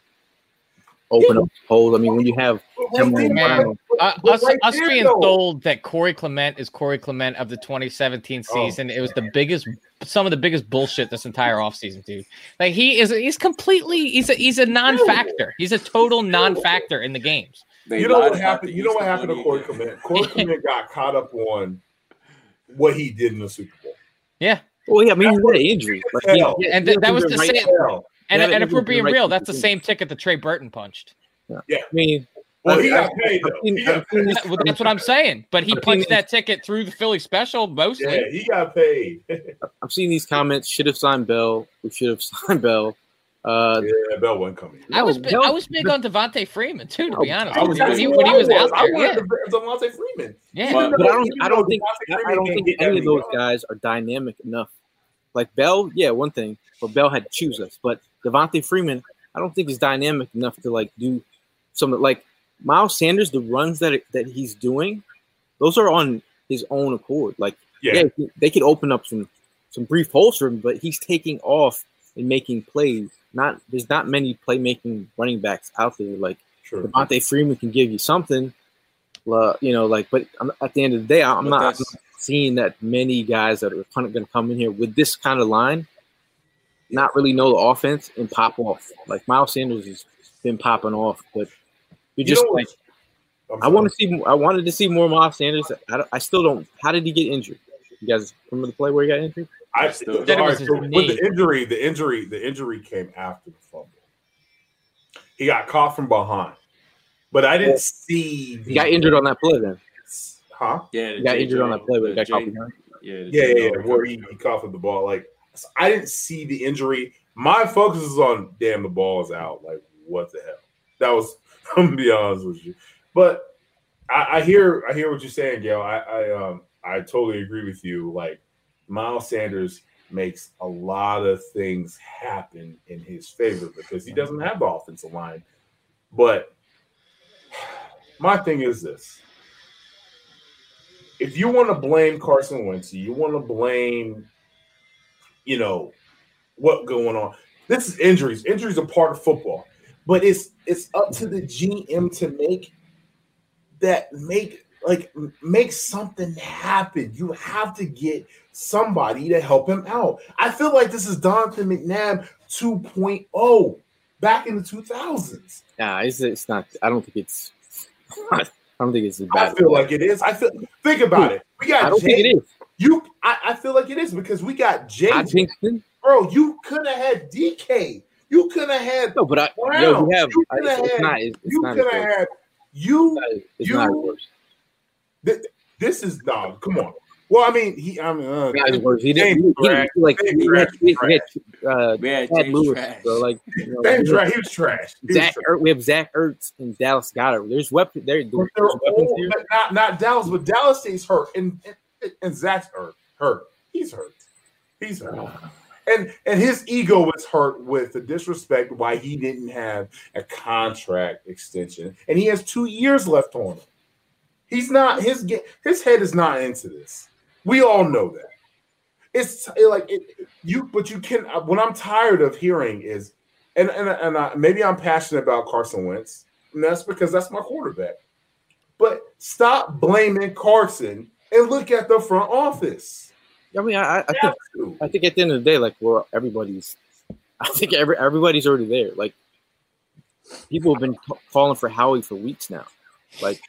open up holes. I mean, when you have But Jamal right there- Uh, us, right us there, being though- told that Corey Clement is Corey Clement of the 2017 Oh. season, it was the biggest, some of the biggest bullshit this entire offseason, dude. Like he is, he's completely, he's a, he's a non-factor. He's a total non-factor in the games. They you know what happened? You know what happened to Bunny Corey again. Clement? Corey Clement got caught up on what he did in the Super Bowl. Yeah, well, yeah, I mean, he had an injury. Like, yeah, and he th- that was the right same- Hell. and, and if we're being right real, that's the the same ticket that Trey Burton punched. Yeah. I mean, Well, he got paid though. Seen- He got I've seen Well, that's what I'm saying. But he I've punched this- that ticket through the Philly special mostly. Yeah, he got paid. I've seen these comments. Should have signed Bell. We should have signed Bell. Uh, yeah, Bell wasn't coming. I was No, big, I was big on Devonta Freeman too, to be honest. I with was you. when he, on when he was I out I there, yeah, wanted the- Devonta Freeman. yeah. But- but I don't. I don't think. I don't think any of those guys are dynamic enough. Like Bell, yeah, one thing, but Bell had to choose us. But Devonta Freeman, I don't think is dynamic enough to like do some like Miles Sanders. The runs that that he's doing, those are on his own accord. Like Yeah, yeah, they could open up some some brief holes for him, but he's taking off and making plays. Not there's not many playmaking running backs out there. Like true. Devonta Freeman can give you something, uh, you know. Like, but at the end of the day, I'm not, I'm not seeing that many guys that are kind of going to come in here with this kind of line, not really know the offense and pop off. Like Miles Sanders has been popping off, but you're You just know like I'm want to see. more- I wanted to see more Miles Sanders. I, I still don't. How did he get injured? You guys remember the play where he got injured? I Still- Said it all was right, his so with the injury, the injury, the injury came after the fumble. He got caught from behind, but I didn't see. He got injured on that play. Then huh? Yeah, he got injured on that play where he got caught behind. Yeah, Yeah, yeah, yeah, where he, he coughed with the ball. Like so I didn't see the injury. My focus is on damn the ball is out. Like what the hell? That was I'm gonna be honest with you. But I, I hear I hear what you're saying, Gail. I, I um I totally agree with you. Like Miles Sanders makes a lot of things happen in his favor because he doesn't have the offensive line. But my thing is this if you want to blame Carson Wentz, you want to blame, you know, what going on. This is injuries. Injuries are part of football, but it's it's up to the GM to make that make like make something happen. You have to get somebody to help him out. I feel like this is Donovan McNabb 2.0 back in the 2000s. Nah, it's, it's not. I don't think it's. I don't think it's as I bad. feel like it is. I feel think about it. We got I don't Jay- think it is. You, I, I feel like it is because we got Jay. Bro, you could have had DK. You could have had. No, but I. Brown. Yo, we have. You I- coulda It's, it's had- not. It's, it's You could have had. You. It's you- not as worse. Th- This is no. Come on. Well, I mean, he. I mean, uh, It's not as worse. He didn't. James He, he, like James he had, he had, uh, We Chad Lewis. Trash. So like, you know, James Thrash, he was trash. He was Zach. trash. Er, we have Zach Ertz and Dallas Goedert. There's weapons. There, But there's they're weapons all- here. but not not Dallas, but Dallas stays hurt, and, and and Zach's hurt. Hurt. He's hurt. He's hurt. And and his ego was hurt with the disrespect why he didn't have a contract extension, and he has two years left on him. He's not his his head is not into this. We all know that. It's like it, you, but you can. Uh, what I'm tired of hearing is, and and and I, maybe I'm passionate about Carson Wentz, and that's because that's my quarterback. But stop blaming Carson and look at the front office. I mean, I, I think to. I think at the end of the day, like we're everybody's. I think every everybody's already there. Like people have been calling for Howie for weeks now. Like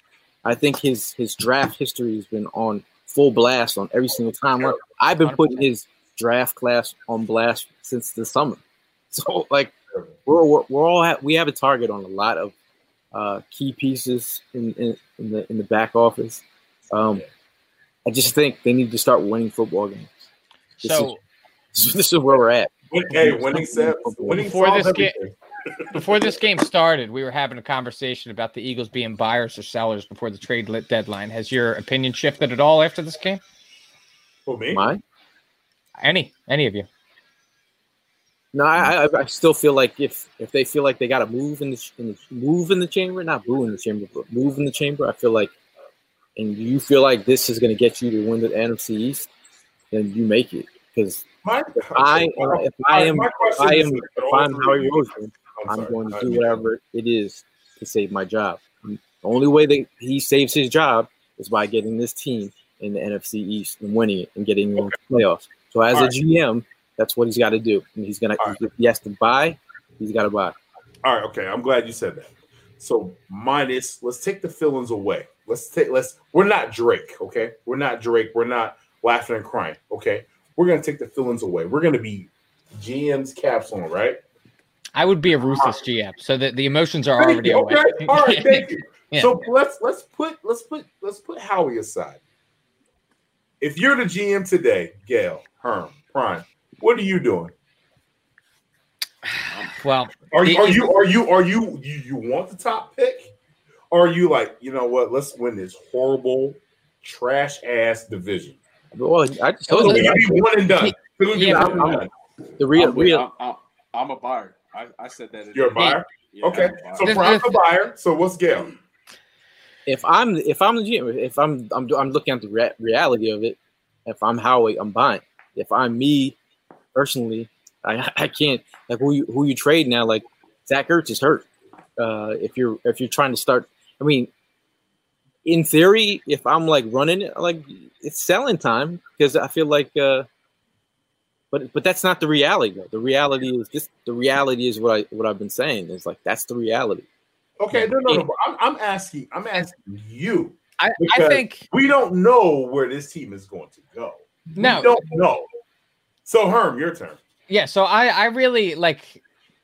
I think his his draft history has been on full blast on every single time. I've been putting his draft class on blast since the summer. So like we're we're, we're all ha- we have a target on a lot of uh, key pieces in, in in the in the back office. Um, I just think they need to start winning football games. This So is, this is where we're at. Hey, winning set, winning Before this ga- everything. Before this game started, we were having a conversation about the Eagles being buyers or sellers before the trade lit deadline. Has your opinion shifted at all after this game? For me, Mine? Any, any of you? No, I, I I still feel like if if they feel like they got to move in the, in the move in the chamber, not boo in the chamber, but move in the chamber, I feel like, and you feel like this is going to get you to win the NFC East, then you make it. Because my, if I if I am My if I am this, if all I'm Howie Roseman, I'm I'm going to Uh, do whatever it is to save my job. The only way that he saves his job is by getting this team in the NFC East and winning it and getting into the playoffs. So as All a right. GM, that's what he's got to do. And he's gonna All he has to buy. He's got to buy. All right, okay. I'm glad you said that. So minus, let's take the feelings away. Let's take let's we're not Drake, okay? We're not Drake. We're not laughing and crying, okay? We're gonna take the feelings away. We're gonna be GM's caps on, right? I would be a ruthless GM, so that the emotions are Thank already you. away. Okay, all right, thank you. Yeah. So let's let's put let's put let's put Howie aside. If you're the GM today, Gail, Herm, Prime, what are you doing? Well, Are you the- are you are you are you you, you want the top pick? Or are you like, you know what, let's win this horrible trash ass division. Well, I just told So we you can be one and done. So we can be Yeah, one and done. the real I'm, real. I'm, I'm, I'm a buyer. I, I said that. in You're a buyer? Yeah, Okay. I'm a buyer. So This- Prime's this- a buyer. So what's Gail? If I'm if I'm the GM, if I'm I'm I'm looking at the re- reality of it. If I'm Howie, I'm buying. If I'm me personally, I I can't like who you who you trade now. Like Zach Ertz is hurt. Uh, if you're if you're trying to start, I mean, in theory, if I'm like running it, like it's selling time because I feel like. uh but but that's not the reality though. The reality is this. The reality is what I what I've been saying is like that's the reality. Okay, no, no, no. But I'm, I'm asking, I'm asking you. I, I think We don't know where this team is going to go. no. We don't know. So Herm, your turn. Yeah, so I I really like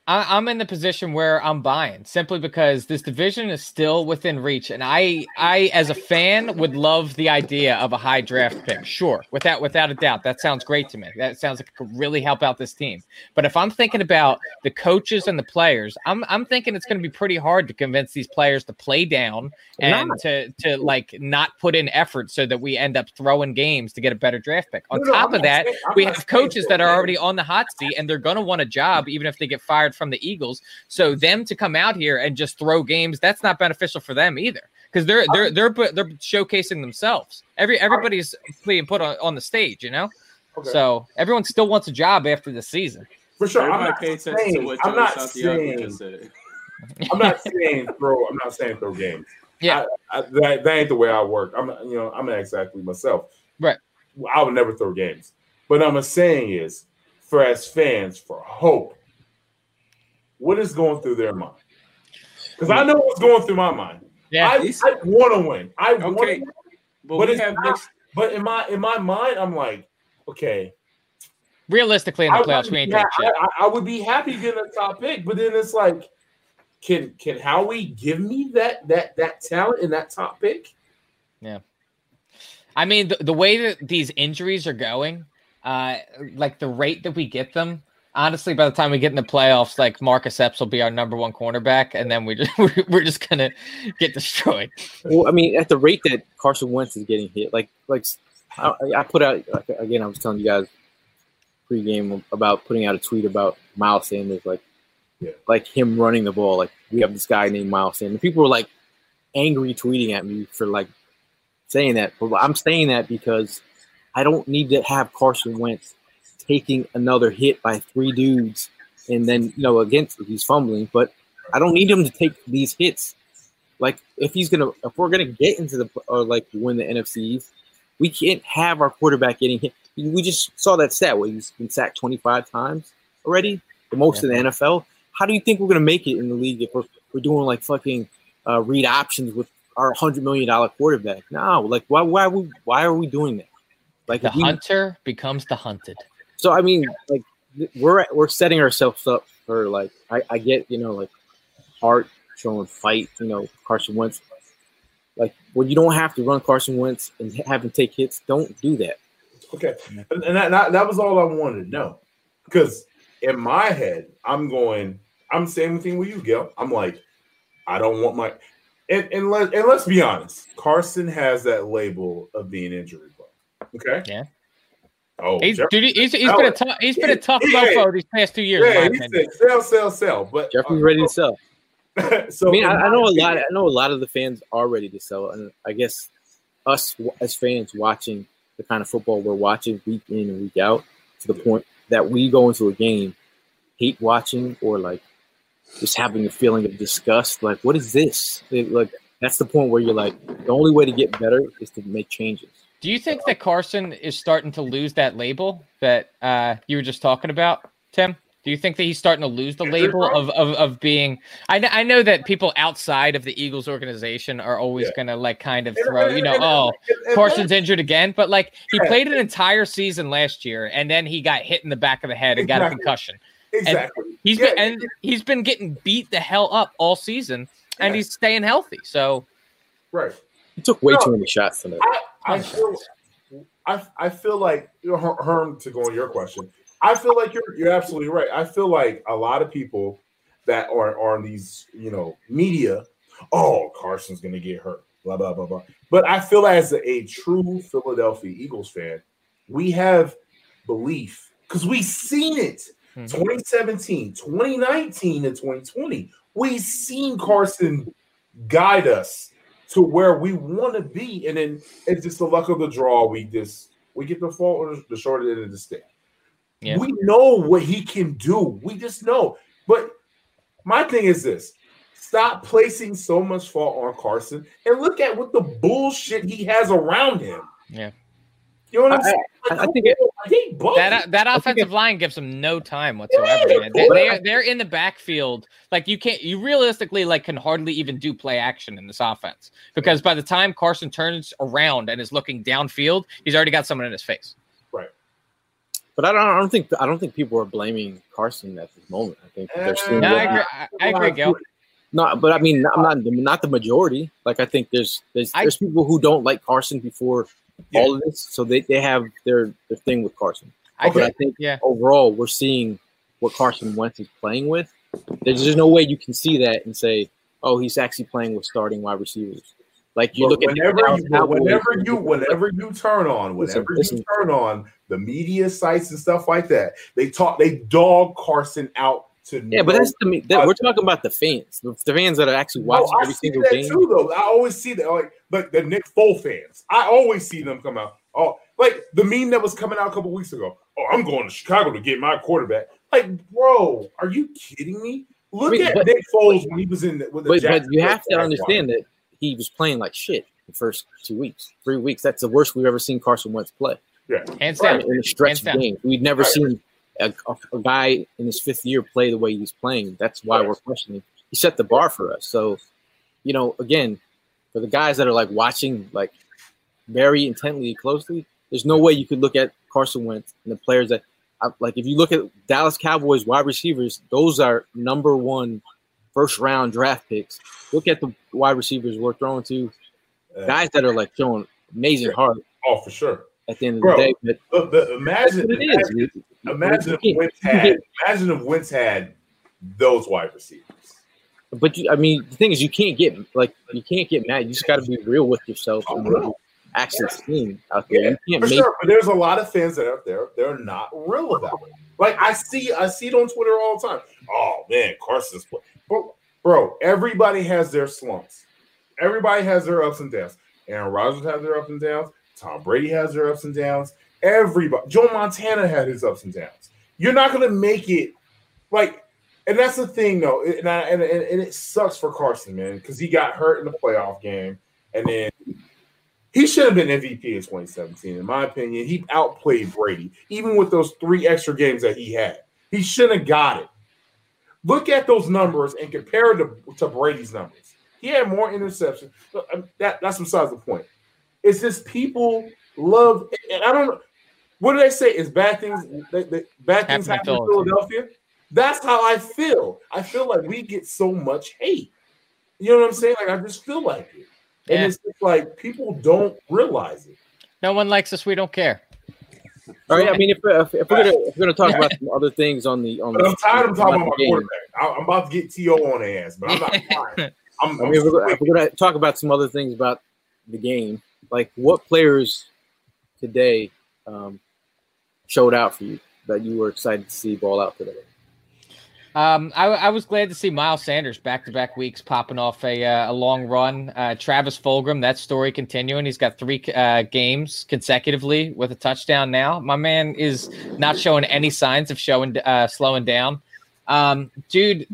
I, I'm in the position where I'm buying simply because this division is still within reach, and I I as a fan would love the idea of a high draft pick. Sure, without without a doubt, that sounds great to me. That sounds like it could really help out this team. But if I'm thinking about the coaches and the players, I'm I'm thinking it's going to be pretty hard to convince these players to play down and Not. to to like not put in effort so that we end up throwing games to get a better draft pick. On No, top of that, saying- we have coaches that are already on the hot seat and they're going to want a job even if they get fired from the Eagles. So them to come out here and just throw games, that's not beneficial for them either because they're they're uh-huh. they're they're showcasing themselves. Every uh-huh. everybody's being put on, on the stage, you know. Okay. So everyone still wants a job after the season. For sure. I'm not pay attention to saying, what I'm not saying, just said. I'm not saying throw. I'm not saying throw games. Yeah. I, I, that, that ain't the way I work. I'm, you know, I'm not exactly myself. Right. I would never throw games. But I'm saying is, for as fans, for hope, what is going through their mind? Because I know what's going through my mind. Yeah, I, I want to win. I want Okay. to But, But not-. But in my in my mind, I'm like, okay, realistically in the I playoffs, would we ain't ha- I- I would be happy getting a top pick, but then it's like, can can Howie give me that that that talent in that top pick? Yeah. I mean, the, the way that these injuries are going, uh, like the rate that we get them, honestly, by the time we get in the playoffs, like Marcus Epps will be our number one cornerback, and then we just we're, we're just gonna get destroyed. Well, I mean, at the rate that Carson Wentz is getting hit, like like I, I put out again. I was telling you guys pregame about putting out a tweet about Miles Sanders, like Yeah. like him running the ball. Like we have this guy named Miles Sanders. People were like angry tweeting at me for like saying that, but I'm saying that because I don't need to have Carson Wentz taking another hit by three dudes, and then you know against he's fumbling, but I don't need him to take these hits. Like if he's gonna, if we're gonna get into the or like win the NFCs, we can't have our quarterback getting hit. We just saw that stat where he's been sacked 25 times already, the most in the NFL. How do you think we're gonna make it in the league if we're, we're doing like fucking uh, read options with our hundred million dollar quarterback? No, like why why are we, why are we doing that? Like The we- hunter becomes the hunted. So I mean, like we're we're setting ourselves up for like I, I get you know like heart showing fight you know Carson Wentz like when you don't have to run Carson Wentz and have him take hits, don't do that. Okay, and, and that, that that was all I wanted to know because in my head I'm going. I'm same thing with you, Gil. I'm like, I don't want my and and let and let's be honest. Carson has that label of being injury prone. Okay. Yeah. Oh, He's, Jeff- dude, he's, he's been a tough he's been a tough Yeah. mofo these past two years. yeah, he said sell, sell, sell. But Jeffrey's ready to sell. so I mean, I, I my know a lot. I know a lot of the fans are ready to sell, and I guess us as fans watching the kind of football we're watching week in and week out, to the point that we go into a game hate watching or like just having a feeling of disgust. Like, what is this? It- like, that's the point where you're like, the only way to get better is to make changes. Do you think that Carson is starting to lose that label that uh, you were just talking about, Tim? Do you think that he's starting to lose the label of, of, of being? I know, I know that people outside of the Eagles organization are always Yeah. gonna like kind of throw, you know, oh, and- and Carson's injured again, but like he Yeah. played an entire season last year and then he got hit in the back of the head and got a concussion. exactly. He's Yeah, been and he's been getting beat the hell up all season and Yeah. he's staying healthy. So right. He took way No. too many shots tonight. I, I feel I, I feel like you know, Her- Herm to go on your question. I feel like you're you're absolutely right. I feel like a lot of people that are are on these you know media. Oh, Carson's gonna get hurt. Blah blah blah blah. But I feel as a, a true Philadelphia Eagles fan, we have belief because we've seen it. Mhm. 2017, 2019, and 2020. We've seen Carson guide us to where we want to be, and then it's just the luck of the draw. We just we get the fall or the short end of the stick. Yeah. We know what he can do. We just know. But my thing is this: stop placing so much fault on Carson and look at what the bullshit he has around him. Yeah. You know what I'm saying? I- I Like, think it- he bugging. that that think offensive line gives them no time whatsoever. Yeah. They, they, are, they're in the backfield. Like you can't you realistically like can hardly even do play action in this offense because by the time Carson turns around and is looking downfield, he's already got someone in his face. Right. But I don't, I don't think I don't think people are blaming Carson at this moment. I think they're seeing No, I agree. I, I agree, Gil. No, but I mean, I'm not not the majority. Like I think there's there's I- there's people who don't like Carson before Yeah. all of this, so they, they have their their thing with Carson. I But I think Yeah. overall we're seeing what Carson Wentz is playing with. There's just no way you can see that and say, oh, he's actually playing with starting wide receivers. Like you But look at the whenever Dallas you, whenever you whenever you turn on Listen, whenever listen. you turn on the media sites and stuff like that, they talk they dog Carson out to yeah, but that's the me. That, we're talking about the fans, the, the fans that are actually watching I every see single that game. too, though. I always see that, like, like the Nick Foles fans. I always see them come out. Oh, like the meme that was coming out a couple weeks ago. Oh, I'm going to Chicago to get my quarterback. Like, bro, are you kidding me? Look I mean, at but- Nick Foles when he was in the, with the But, but you have to Jaguars. understand that he was playing like shit the first two weeks, three weeks. That's the worst we've ever seen Carson Wentz play Yeah, Hands down. in a stretch Hands of down. games. We'd never Right. seen a, a, guy in his fifth year play the way he's playing. That's why we're questioning. He set the bar for us. So, you know, again, for the guys that are like watching like very intently closely, there's no way you could look at Carson Wentz and the players that I- like if you look at Dallas Cowboys wide receivers, those are number one first round draft picks. Look at the wide receivers we're throwing to Uh, guys that are like showing amazing heart oh, for sure. at the end of Bro, the day. But Look, the, imagine, it is. Imagine, if You Wentz had, imagine if Wentz had those wide receivers. But you, I mean, the thing is, you can't get like you can't get mad. You just got to be real with yourself. Oh, and no. actually seen out there. Yeah, you for can't make sure. But there's a lot of fans that are there. They're not real about it. Like I see, I see it on Twitter all the time. Oh man, Carson's play. Bro, bro, everybody has their slumps. Everybody has their ups and downs. Aaron Rodgers has their ups and downs. Tom Brady has their ups and downs. Everybody, Joe Montana had his ups and downs. You're not gonna make it like, and that's the thing though, and, I, and, and, and it sucks for Carson, man, because he got hurt in the playoff game, and then he should have been MVP in 2017, in my opinion. He outplayed Brady, even with those three extra games that he had. He shouldn't have got it. Look at those numbers and compare to, to Brady's numbers. He had more interceptions. Um, That, that's besides the point. It's just people love, and I don't know. What do they say? Is bad things they, they, bad things Happen in happen in Philadelphia? That's how I feel. I feel like we get so much hate. You know what I'm saying? Like I just feel like it. And Yeah. it's just like people don't realize it. No one likes us. We don't care. All right, I mean, if, if, if we're gonna if we're gonna talk about some other things on the on But the I'm tired of talking about my the game, quarterback. I- I'm about to get To on the ass, but I'm not fine. I'm, I I'm mean, we're, we're gonna talk about some other things about the game, like what players today um, showed out for you that you were excited to see ball out today. Um, I, I was glad to see Miles Sanders back to back weeks popping off a, uh, a long run. Uh, Travis Fulgham, that story continuing. He's got three uh, games consecutively with a touchdown now. My man is not showing any signs of showing uh, slowing down. Um, dude,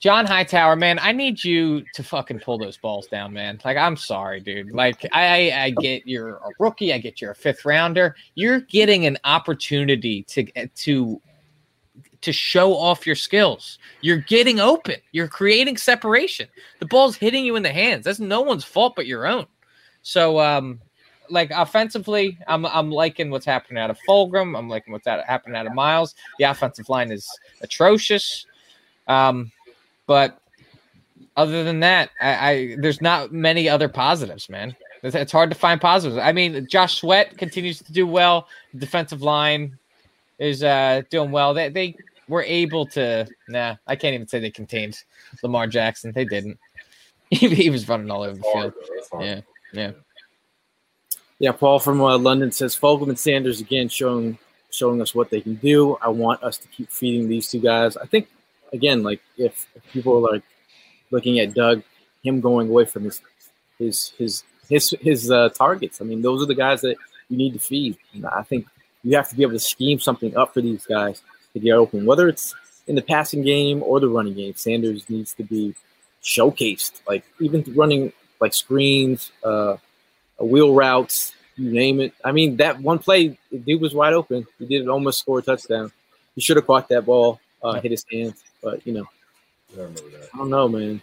John Hightower, man, I need you to fucking pull those balls down, man. Like, I'm sorry, dude. Like, I, I get you're a rookie. I get you're a fifth rounder. You're getting an opportunity to to to show off your skills. You're getting open. You're creating separation. The ball's hitting you in the hands. That's no one's fault but your own. So, um, like offensively, I'm I'm liking what's happening out of Fulgham. I'm liking what's happening out of Miles. The offensive line is atrocious. Um, but other than that, I, I there's not many other positives, man. It's, it's hard to find positives. I mean, Josh Sweat continues to do well. Defensive line is uh doing well. They they were able to. Nah, I can't even say they contained Lamar Jackson. They didn't. He, was running all over the field. Yeah, yeah. Yeah, Paul from uh, London says Fulgham and Sanders again showing showing us what they can do. I want us to keep feeding these two guys. I think again, like if, people are like looking at Doug, him going away from his his his his his uh, targets. I mean, those are the guys that you need to feed. And I think you have to be able to scheme something up for these guys to get open, whether it's in the passing game or the running game. Sanders needs to be showcased, like even running like screens, uh, wheel routes, you name it. I mean, that one play, dude was wide open. He did almost score a touchdown. He should have caught that ball, uh, hit his hands, but you know, I remember that. I don't know, man.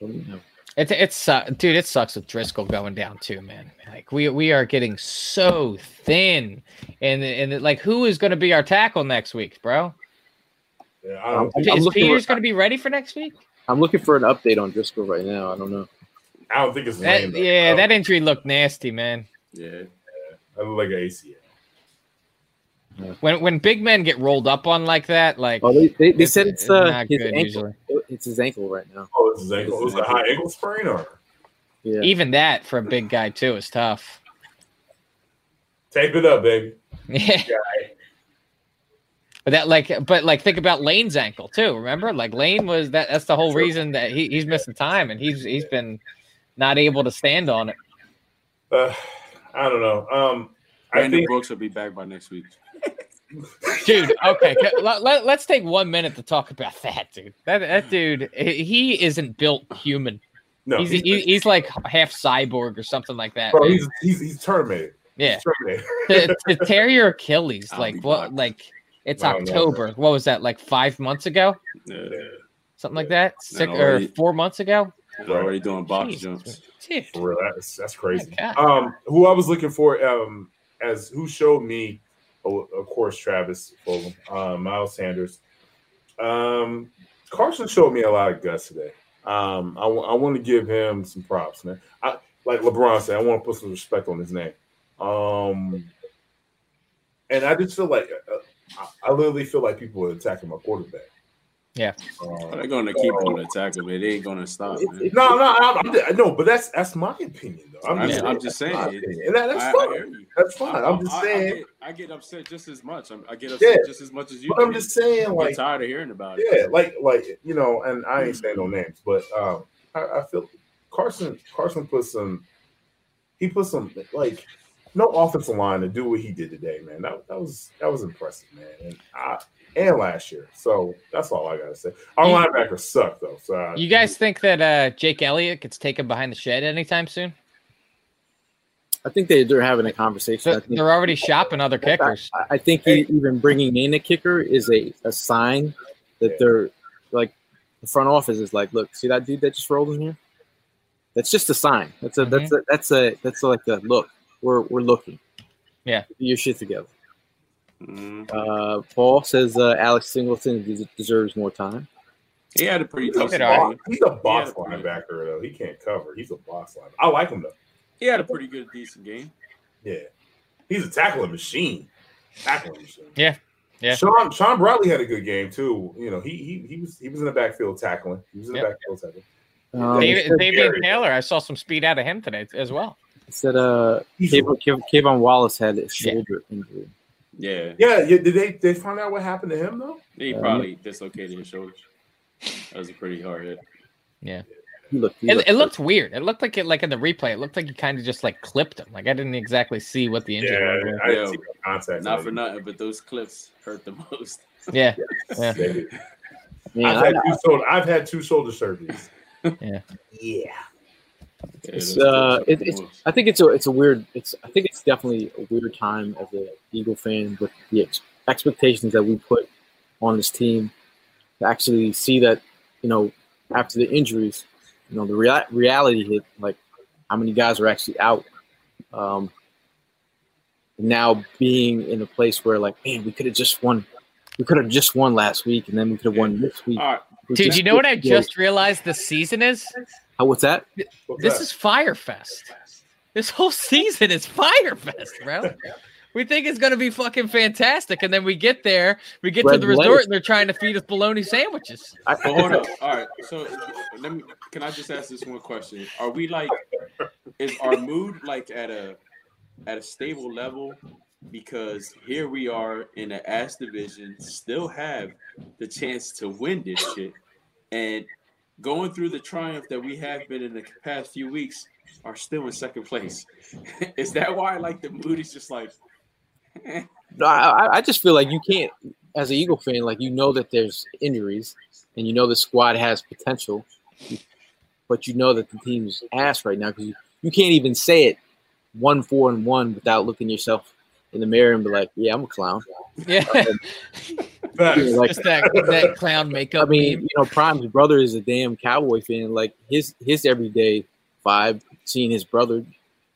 I don't know. It's it's uh, dude. It sucks with Driscoll going down too, man. Like we we are getting so thin, and and like who is going to be our tackle next week, bro? Yeah, I don't, I'm, I'm Is looking, Peters for, going to be ready for next week? I'm looking for an update on Driscoll right now. I don't know. I don't think it's That, lame. though. yeah, that injury looked nasty, man. Yeah. I look like an ACL. When when big men get rolled up on like that, like Oh, they, they, they It's- said it's it's uh, not his good ankle. usually. It's his ankle right now. Oh, it's his ankle. It was a high ankle sprain, or Yeah. even that for a big guy too is tough. tape it up, baby. Yeah. But that like but like think about Lane's ankle too. Remember? Like Lane was that that's the whole reason that he, he's missing time and he's he's been not able to stand on it. Uh, I don't know. Um, I Brandon think Brooks will be back by next week. Dude, okay. let, let, us take one minute to talk about that, dude. That that dude, he isn't built human. no. he's, he's, he's, he's like half cyborg or something like that. bro, he's, he's he's terminated. yeah. He's terminated. to, to tear your Achilles, I'll like what? blocked. Like it's I don't know, October. What was that? Like five months ago, Yeah. something like that. Six No, or already- four months ago. He's already doing box Jesus, jumps. dude. For real, that's that's crazy. God. Um, who I was looking for, um, as who showed me, oh, of course, Travis uh, Miles Sanders. Um, Carson showed me a lot of guts today. Um, I, want to give him some props, man. I like LeBron said, I want to put some respect on his name. Um, and I just feel like uh, I, I literally feel like people are attacking my quarterback. Yeah. Um, They're going to keep on attacking, but they ain't going to stop. Man. no, no, I'm, I'm, no, but that's that's my opinion though. I'm I just, mean, I'm just saying. and that, that's I- I fine. hear that's fine. I'm just I- I saying. get- I get upset just as much. I'm, I get upset Yeah. just as much as you. But I'm just saying, I'm like, tired of hearing about it. yeah, like, like you know, and I ain't saying no names, but um, I, I feel Carson Carson put some, he put some like no offensive line to do what he did today, man. That, that was that was impressive, man. And I, and last year, so that's all I gotta say. Our You- linebackers suck though. So I- You guys think that uh, Jake Elliott gets taken behind the shed anytime soon? I think they, they're having a conversation. I They're, think, they're already shopping other kickers. I, I think he, even bringing in a kicker is a, a sign that they're like the front office is like, look, see that dude that just rolled in here? That's just a sign. That's a that's a that's a that's like a look. We're we're looking. Yeah. Get your shit together. Mhm. Uh, Paul says uh, Alex Singleton des- deserves more time. He had a pretty He's tough Good box, game. he's a box Yeah. linebacker though. He can't cover. He's a box linebacker. I like him though. He had a pretty good, decent game. Yeah, he's a tackling machine. Tackling machine. Yeah. Yeah. Shaun Shaun Bradley had a good game too. You know, he he he was he was in the backfield tackling. He was in the Yep. backfield tackling. Um, David, said- Davion Gerry. Taylor, I saw some speed out of him today as well. Said uh, He's- K'Von, K'Von- K'Von Wallace had a shoulder injury. Yeah, Yeah, yeah. Did they they find out what happened to him though? he Um, probably dislocated his shoulder. That was a pretty hard hit. He looked. He It, looked it looked weird. It looked like it, like in the replay, it looked like he kind of just like clipped him. Like I didn't exactly see what the injury Yeah, was. I didn't see no contact. Not on for nothing, but those clips hurt the most. Yeah, yeah. Man, I've had two shoulder. I've had two shoulder surgeries. Yeah. Yeah. Yeah, It's, uh, it, it's. I think it's a, it's a weird, it's, I think it's definitely a weird time as a Eagle fan with the ex- expectations that we put on this team to actually see that, you know, after the injuries, you know, the rea- reality hit, like how many guys are actually out. Um, now being in a place where like, man, we could have just won, we could have just won last week, and then we could have won this week. All right, We Dude, just- you know what I just realized the season is? Oh, what's that? What's This that? is Fyre Fest. This whole season is Fyre Fest, bro. We think it's gonna be fucking fantastic, and then we get there, we get to the light. resort, and they're trying to feed us bologna sandwiches. I, But hold up. All right. So let me. Can I just ask this one question? Are we like? Is our mood like at a at a stable level? Because here we are in the ass division, still have the chance to win this shit, and going through the triumph that we have been in the past few weeks, are still in second place. is that why like the mood is just like? No, I, I just feel like you can't, as an Eagle fan, like you know that there's injuries, and you know the squad has potential, but you know that the team's ass right now because you, you can't even say it one four and one without looking yourself in the mirror and be like, yeah, I'm a clown. Yeah, Facts. You know, like just that that clown I mean, meme. you know, Prime's brother is a damn Cowboy fan. Like his his everyday vibe, seeing his brother,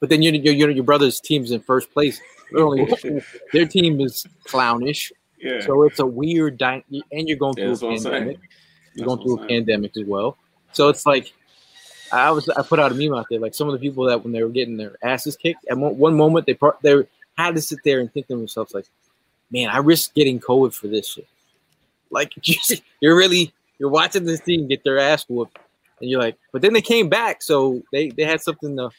but then your your your, your brother's team's in first place. They're only, their team is clownish. Yeah. So it's a weird, dy- and you're going through that's a what I'm saying. pandemic. You're That's going through a pandemic as well. So it's like I was I put out a meme out there like some of the people that when they were getting their asses kicked at mo- one moment they pro- they had to sit there and think to themselves like, man, I risked getting COVID for this shit. Like you're really you're watching this team get their ass whooped, and you're like, but then they came back, so they they had something to.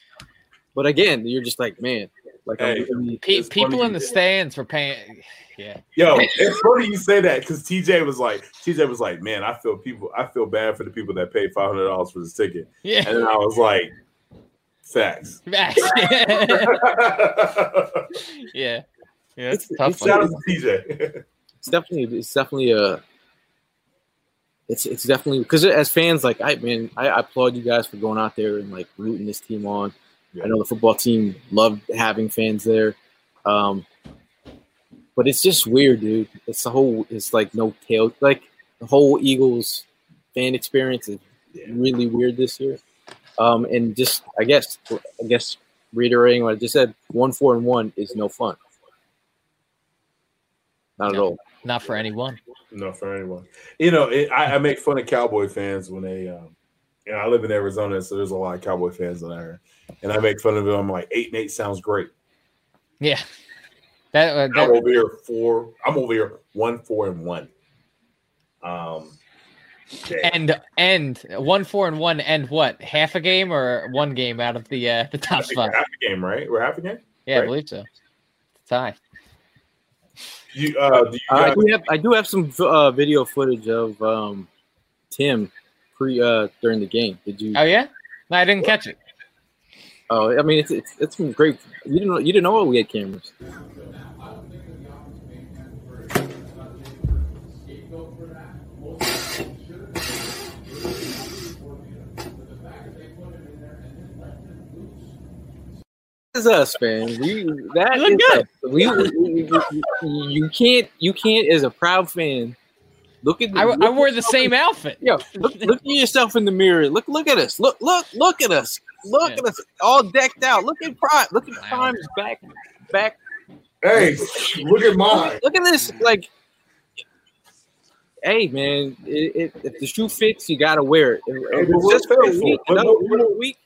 But again, you're just like, man, like Hey. really- Pe- people in the you- stands for paying. Yeah, Yo, it's funny you say that because TJ was like, TJ was like, man, I feel people, I feel bad for the people that paid five hundred dollars for this ticket, yeah. and then I was like, facts. Facts. yeah, yeah. It's, It's- a tough. it's one. Shout out to TJ. it's definitely it's definitely a it's it's definitely because as fans like I man I, I applaud you guys for going out there and like rooting this team on. Yeah. I know the football team loved having fans there, um, but it's just weird, dude. It's the whole it's like no tail like the whole Eagles fan experience is really weird this year. Um, and just I guess I guess reiterating what I just said, one four and one is no fun. Not at all. Not for anyone. No, for anyone. You know, it, I, I make fun of Cowboy fans when they, um, you know, I live in Arizona, so there's a lot of Cowboy fans in there, and I make fun of them. I'm like, eight and eight sounds great. Yeah. That, uh, I'm over here four. I'm over here one, four, and one. Um, And end one four and one end what half a game or one game out of the uh the top think spot? half a game, right? We're half a game. Yeah, I believe so. Tie. You, uh, do you I do have I do have some uh, video footage of um, Tim pre uh, during the game. Did you? Oh yeah? No, I didn't catch it. Oh, I mean, it's it's, it's been great. You didn't know, you didn't know we had cameras. Is us, man. We that You look is good. us. We, we- we- we- you can't you can't as a proud fan look at I, look I at wore the same in- outfit. Yo, look, look at yourself in the mirror. Look, look at us. Look, look, look at us. Look Yeah. at us, all decked out. Look at Prime. Look at Wow. Prime's back, back. hey, look at mine. Look at this. Like, hey, man, it, it, if the shoe fits, you gotta wear it. If, Hey, if we're just faithful. week, But another we're- one more week,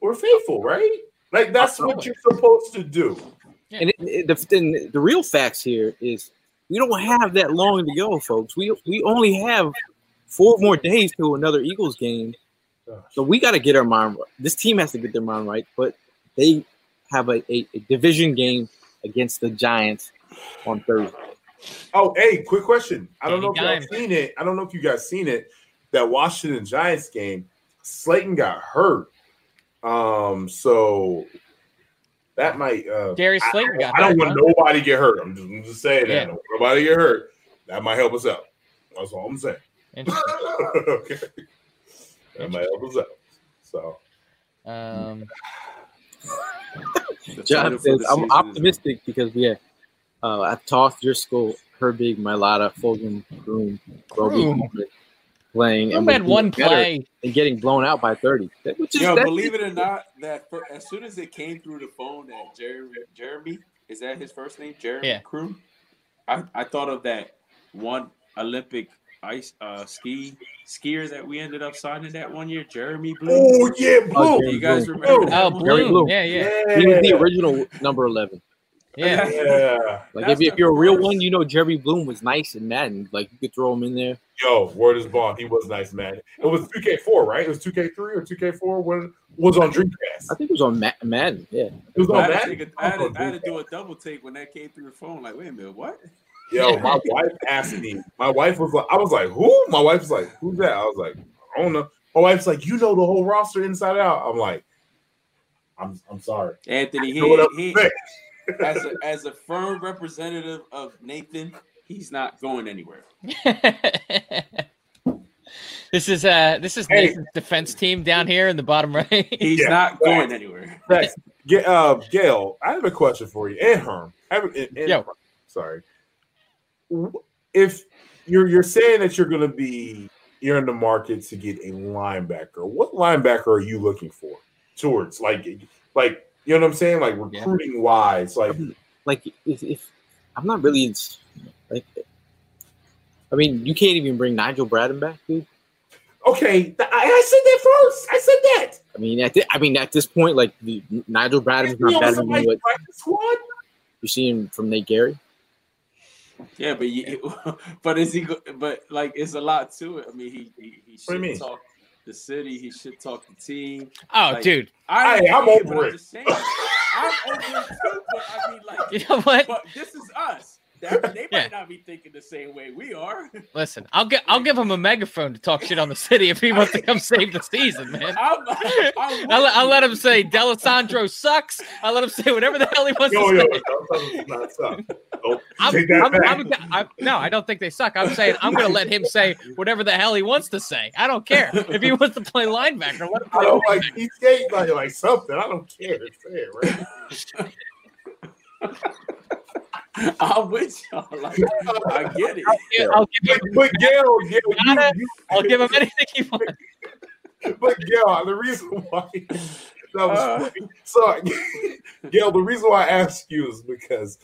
We're faithful, right? Like that's what you're supposed to do. and it, it, the, then the real facts here is we don't have that long to go, folks. We we only have four more days to another Eagles game. So we got to get our mind right. This team has to get their mind right, but they have a, a, a division game against the Giants on Thursday. Oh, hey, quick question. I don't know if y'all seen it. I don't know if you guys seen it. That Washington Giants game, Slayton got hurt. Um, so that might. Uh, Darius I- got I, don't want huh? nobody get hurt. I'm just, I'm just saying that. Yeah. I don't nobody get hurt. That might help us out. That's all I'm saying. Okay, that might help us out. So Um, The John says, I'm season is- optimistic because yeah, uh, I tossed Driscoll, Herbig, Mailata, Fulgham, Croom, Roby, Croom. Coleman playing, Room we're had one play. and getting blown out by 30. Which is Yo, believe it or not, that fir- as soon as it came through the phone that Jeremy, Jeremy is that his first name? Jeremy Yeah. Crew. I, I thought of that one Olympic ice uh, ski skier that we ended up signing that one year, Jeremy Blue. oh yeah, Oh, Blue. Do you guys Bloom. remember? Oh, that Oh, one? Jerry Bloom. Bloom. Yeah, yeah, he was the original number 11. Yeah. Yeah. Like That's if, if you're a real one, you know Jerry Bloom was nice in Madden. Like you could throw him in there. Yo, word is bond. He was nice, man. It was 2K4, right? It was 2K3 or 2K4 when was on Dreamcast. I think it was on Ma- Madden. Yeah. It was I on had, to a, I, had to, I had to do a double take when that came through the phone. Like, wait a minute, what? Yo, my wife asked me. My wife was like, I was like, who? My wife was like, who's that? I was like, I don't know. My wife's like, you know the whole roster inside out. I'm like, I'm I'm sorry. Anthony, You he, he saying? As a as a firm representative of Nathan, he's not going anywhere. this is uh this is Hey. Nathan's defense team down here in the bottom right. He's Yeah, not right. going anywhere. Thanks. Ga- uh, Gail, I have a question for you, and Herm. I have, and, and- Yo. sorry. If you're you're saying that you're going to be you're in the market to get a linebacker, what linebacker are you looking for? Towards like like you know what I'm saying, like Yeah. recruiting wise, like Like if, if I'm not really like, I mean, you can't even bring Nigel Bradham back, dude. okay, I, I said that first. I said that. I mean, at thi- I mean, at this point, like the, Nigel Bradham's You know, not better than somebody what practice you're seeing from Nate Gerry. Yeah, but you, but is he? But like, it's a lot to it. I mean, he he, he What do you should mean? talk the city. He should talk the team. oh, Like- dude. I Hey, I'm over it. I'm I'm over it too. But I mean, like, You know what? but this is us. That, they might Yeah. not be thinking the same way we are. Listen, I'll get I'll give him a megaphone to talk shit on the city if he wants to come save the season, man. I'm, I'm I'll, I'll let him say Delisandro sucks. I'll let him say whatever the hell he wants Yo, to yo, say. don't tell me it's not tough. Don't I'm, take that I'm, back. I'm, I'm- no, I don't think they suck. I'm saying I'm going to let him say whatever the hell he wants to say. I don't care if he wants to play linebacker. Let him I don't like linebacker. he skate like like something. I don't care. Say it, right? I'm with y'all. Like, I get it. I'll give him, But, but Gail, Gail, you, Gotta- you, I'll give him anything he wants. but Gail, the reason why that was Uh. funny. So, Gail, the reason why I asked you is because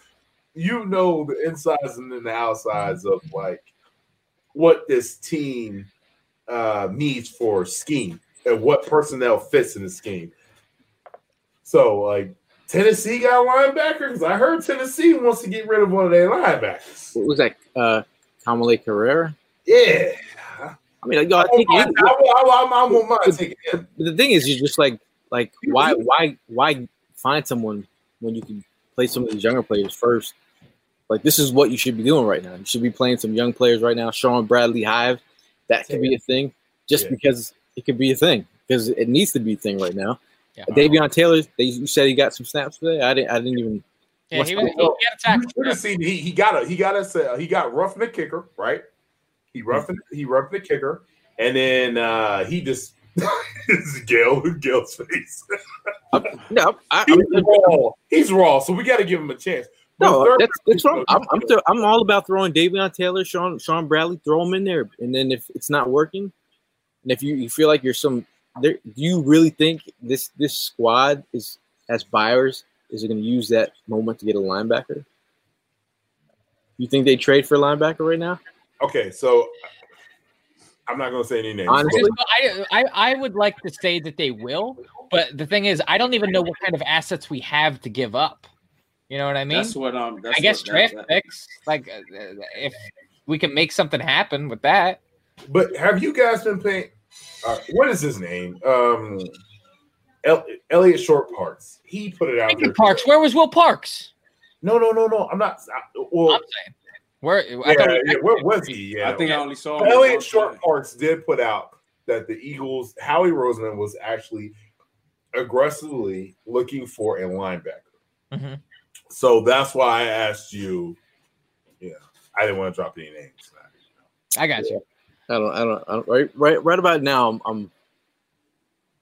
you know the insides and then the outsides of like what this team uh, needs for scheme and what personnel fits in the scheme. So, like Tennessee got a linebacker because I heard Tennessee wants to get rid of one of their linebackers. What was that? Uh, Kamalei Correa. Yeah, I mean, like, I I, think I, I, I, I, I won't mind taking him. But the thing is, you're just like, like, why, why, why find someone when you can play some of these younger players first? Like, this is what you should be doing right now. You should be playing some young players right now. Shaun Bradley Hive, that could be a thing, just Yeah. because it could be a thing because it needs to be a thing right now. Yeah. Davion Taylor, they, you said he got some snaps today. I didn't, I didn't even. Yeah, he, was, he, the- he had a You should have seen he, he got a he got a he got roughing the kicker right. He roughed he roughed the kicker, and then uh he just it's Gail Gail's face. No, I, He's I'm, raw. He's raw, so we got to give him a chance. But No, that's that's wrong. I'm I'm, th- I'm all about throwing Davion Taylor, Shaun Shaun Bradley, throw them in there, and then if it's not working, and if you, you feel like you're some, there, do you really think this this squad is as buyers is it going to use that moment to get a linebacker? You think they trade for a linebacker right now? Okay, so I'm not gonna say any names. Honestly, I, I, I would like to say that they will, but the thing is, I don't even know what kind of assets we have to give up. You know what I mean? That's what um. That's I guess what, draft that, picks, like uh, if we can make something happen with that. But have you guys been paying? Uh, what is his name? Um, El- Eliot Shorr-Parks. He put it out there. of Parks, where was Will Parks? No, no, no, no. I'm not. I, well, I'm saying where. I yeah, thought yeah, where was he? Yeah, I think I only saw him Eliot Shorr play. Parts did put out that the Eagles, Howie Roseman, was actually aggressively looking for a linebacker. Mhm. So that's why I asked you. Yeah, I didn't want to drop any names. I got you. I don't, I don't, I don't right, right, right about now. I'm, I'm,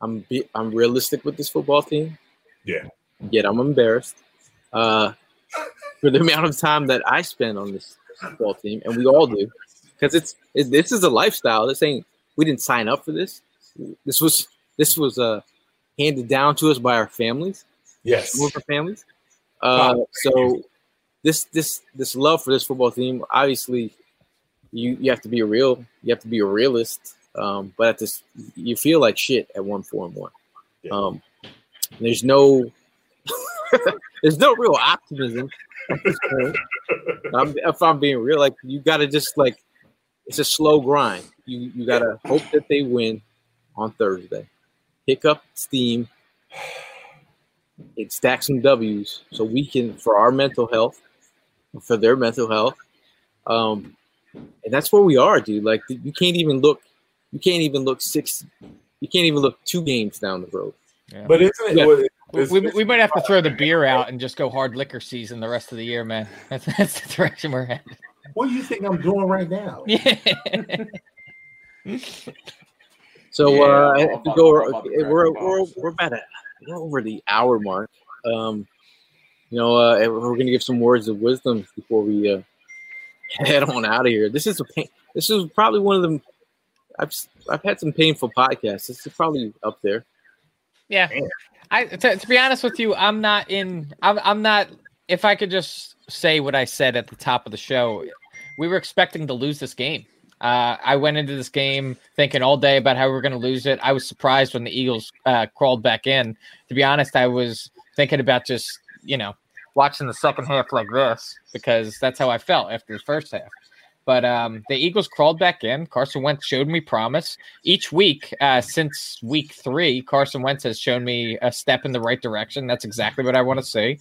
I'm, be, I'm realistic with this football team. Yeah. Yet I'm embarrassed uh, for the amount of time that I spend on this football team, and we all do, because it's, it, this is a lifestyle. This ain't. We didn't sign up for this. This was, this was uh, handed down to us by our families. Yes. Some of our families. Uh, so this, this, this love for this football team, obviously, you you have to be a real you have to be a realist um but at this you feel like shit at one four and one. Yeah. um there's no there's no real optimism at this point. I'm, if i'm being real like you gotta just like it's a slow grind. You you gotta hope that they win on thursday. Pick up steam and stack some w's so we can for our mental health for their mental health um and that's where we are, dude. Like you can't even look, you can't even look six, you can't even look two games down the road. But isn't it? Yeah. well, We, it's- we, it's- we might have to throw the beer out and just go hard liquor season the rest of the year, man. That's, that's the direction we're at. what do you think I'm doing right now? Yeah. So Yeah, uh, I'm I about- have to go. I'm about to okay, crack we're we're we're about at over the hour mark. Um, you know, uh, we're gonna give some words of wisdom before we uh, head on out of here. This is a pain. This is probably one of them. I've I've had some painful podcasts. This is probably up there. Yeah. I to, to be honest with you, I'm not in I'm I'm not if I could just say what I said at the top of the show, we were expecting to lose this game. Uh, I went into this game thinking all day about how we are going to lose it. I was surprised when the Eagles uh, crawled back in. To be honest, I was thinking about just, you know, watching the second half like this because that's how I felt after the first half. But um, the Eagles crawled back in. Carson Wentz showed me promise. Each week uh, since week three, Carson Wentz has shown me a step in the right direction. That's exactly what I want to see.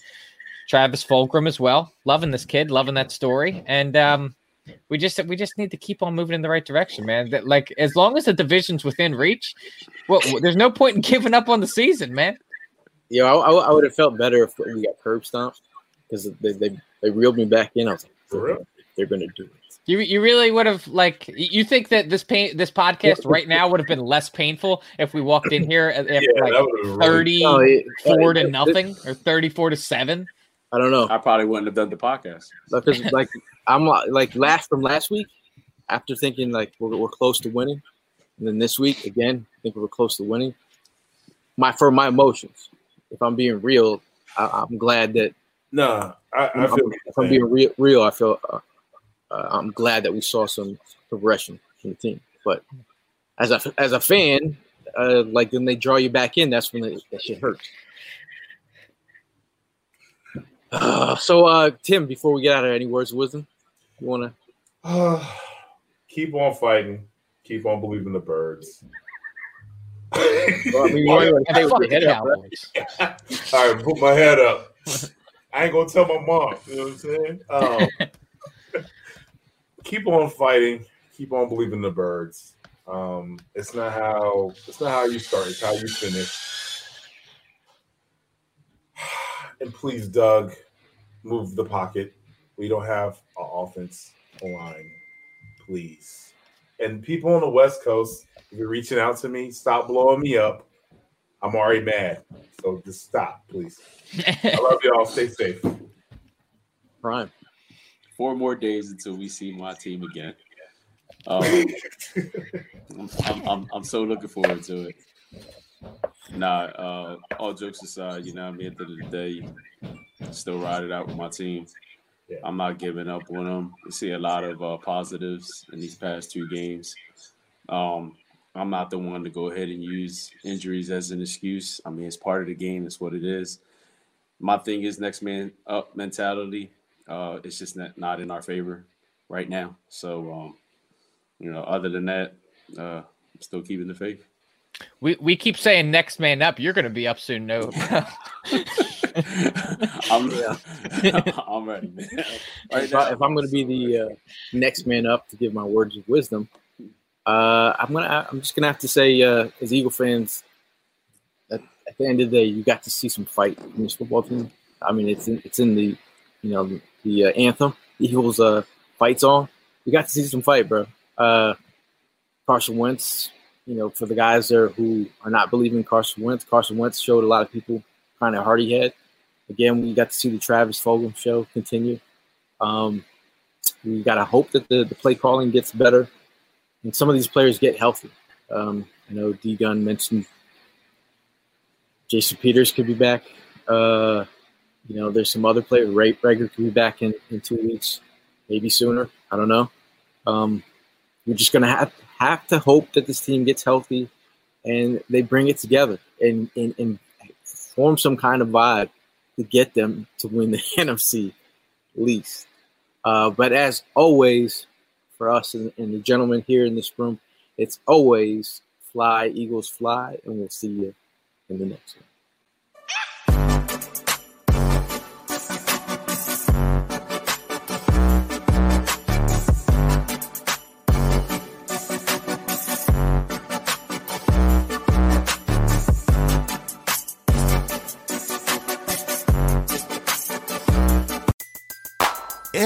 Travis Fulgham as well. Loving this kid, loving that story. And um, we just we just need to keep on moving in the right direction, man. That like as long as the division's within reach, well, there's no point in giving up on the season, man. Yeah, I, I, I would have felt better if we got curb stomped because they, they they reeled me back in. I was like, For real? they're gonna do it. You you really would have like you think that this pain this podcast right now would have been less painful if we walked in here at, at Yeah, like that would have really. 34 No, it- to it- nothing or 34 to 7 I don't know. I probably wouldn't have done the podcast. because like I'm uh, like last from last week after thinking like we're, we're close to winning, and then this week again I think we're close to winning. My for my emotions, if I'm being real, I, I'm glad that Nah, I, I feel what if I'm being real, real I feel uh, uh, I'm glad that we saw some progression from the team. But as a as a fan, uh, like when they draw you back in, that's when it, that shit hurts. Uh, so, uh, Tim, before we get out of here, any words of wisdom you want to? keep on fighting. Keep on believing the birds. Well, I mean, you want to And stay with fuck your the head up, right? Cowboys. All right, put my head up. I ain't gonna tell my mom. You know what I'm saying? Um, keep on fighting. Keep on believing the birds. Um, it's not how it's not how you start. It's how you finish. And please, Doug, move the pocket. We don't have an offense line. Please. And people on the West Coast, if you're reaching out to me, stop blowing me up. I'm already mad. So just stop, please. I love y'all. Stay safe. Prime. Four more days until we see my team again. Um, I'm, I'm, I'm, I'm so looking forward to it. Nah, uh, all jokes aside, you know, what I mean, at the end of the day, still ride it out with my team. Yeah. I'm not giving up on them. We see a lot of uh, positives in these past two games. Um, I'm not the one to go ahead and use injuries as an excuse. I mean, it's part of the game. It's what it is. My thing is next man up mentality. Uh, it's just not, not in our favor right now. So, um, you know, other than that, uh, I'm still keeping the faith. We we keep saying next man up. You're going to be up soon. No. I'm, I'm ready, man. Right if, I, if I'm going to be the uh, next man up to give my words of wisdom, uh, I'm gonna. I'm just gonna have to say, uh, as Eagle fans, at, at the end of the day, you got to see some fight in this football team. I mean, it's in, it's in the, you know, the uh, anthem. The Eagles uh, fight song. You got to see some fight, bro. Uh, Carson Wentz. You know, for the guys there who are not believing in Carson Wentz, Carson Wentz showed a lot of people kind of heart head. Again, we got to see the Travis Fulgham show continue. Um, we got to hope that the, the play calling gets better and some of these players get healthy. Um, I know D Gun mentioned Jason Peters could be back. Uh, you know, there's some other players. Ray Reagor could be back in, in two weeks, maybe sooner. I don't know. Um, we're just gonna have have to hope that this team gets healthy and they bring it together and, and, and form some kind of vibe to get them to win the NFC least. Uh, but as always, for us and, and the gentlemen here in this room, it's always fly, Eagles fly, and we'll see you in the next one.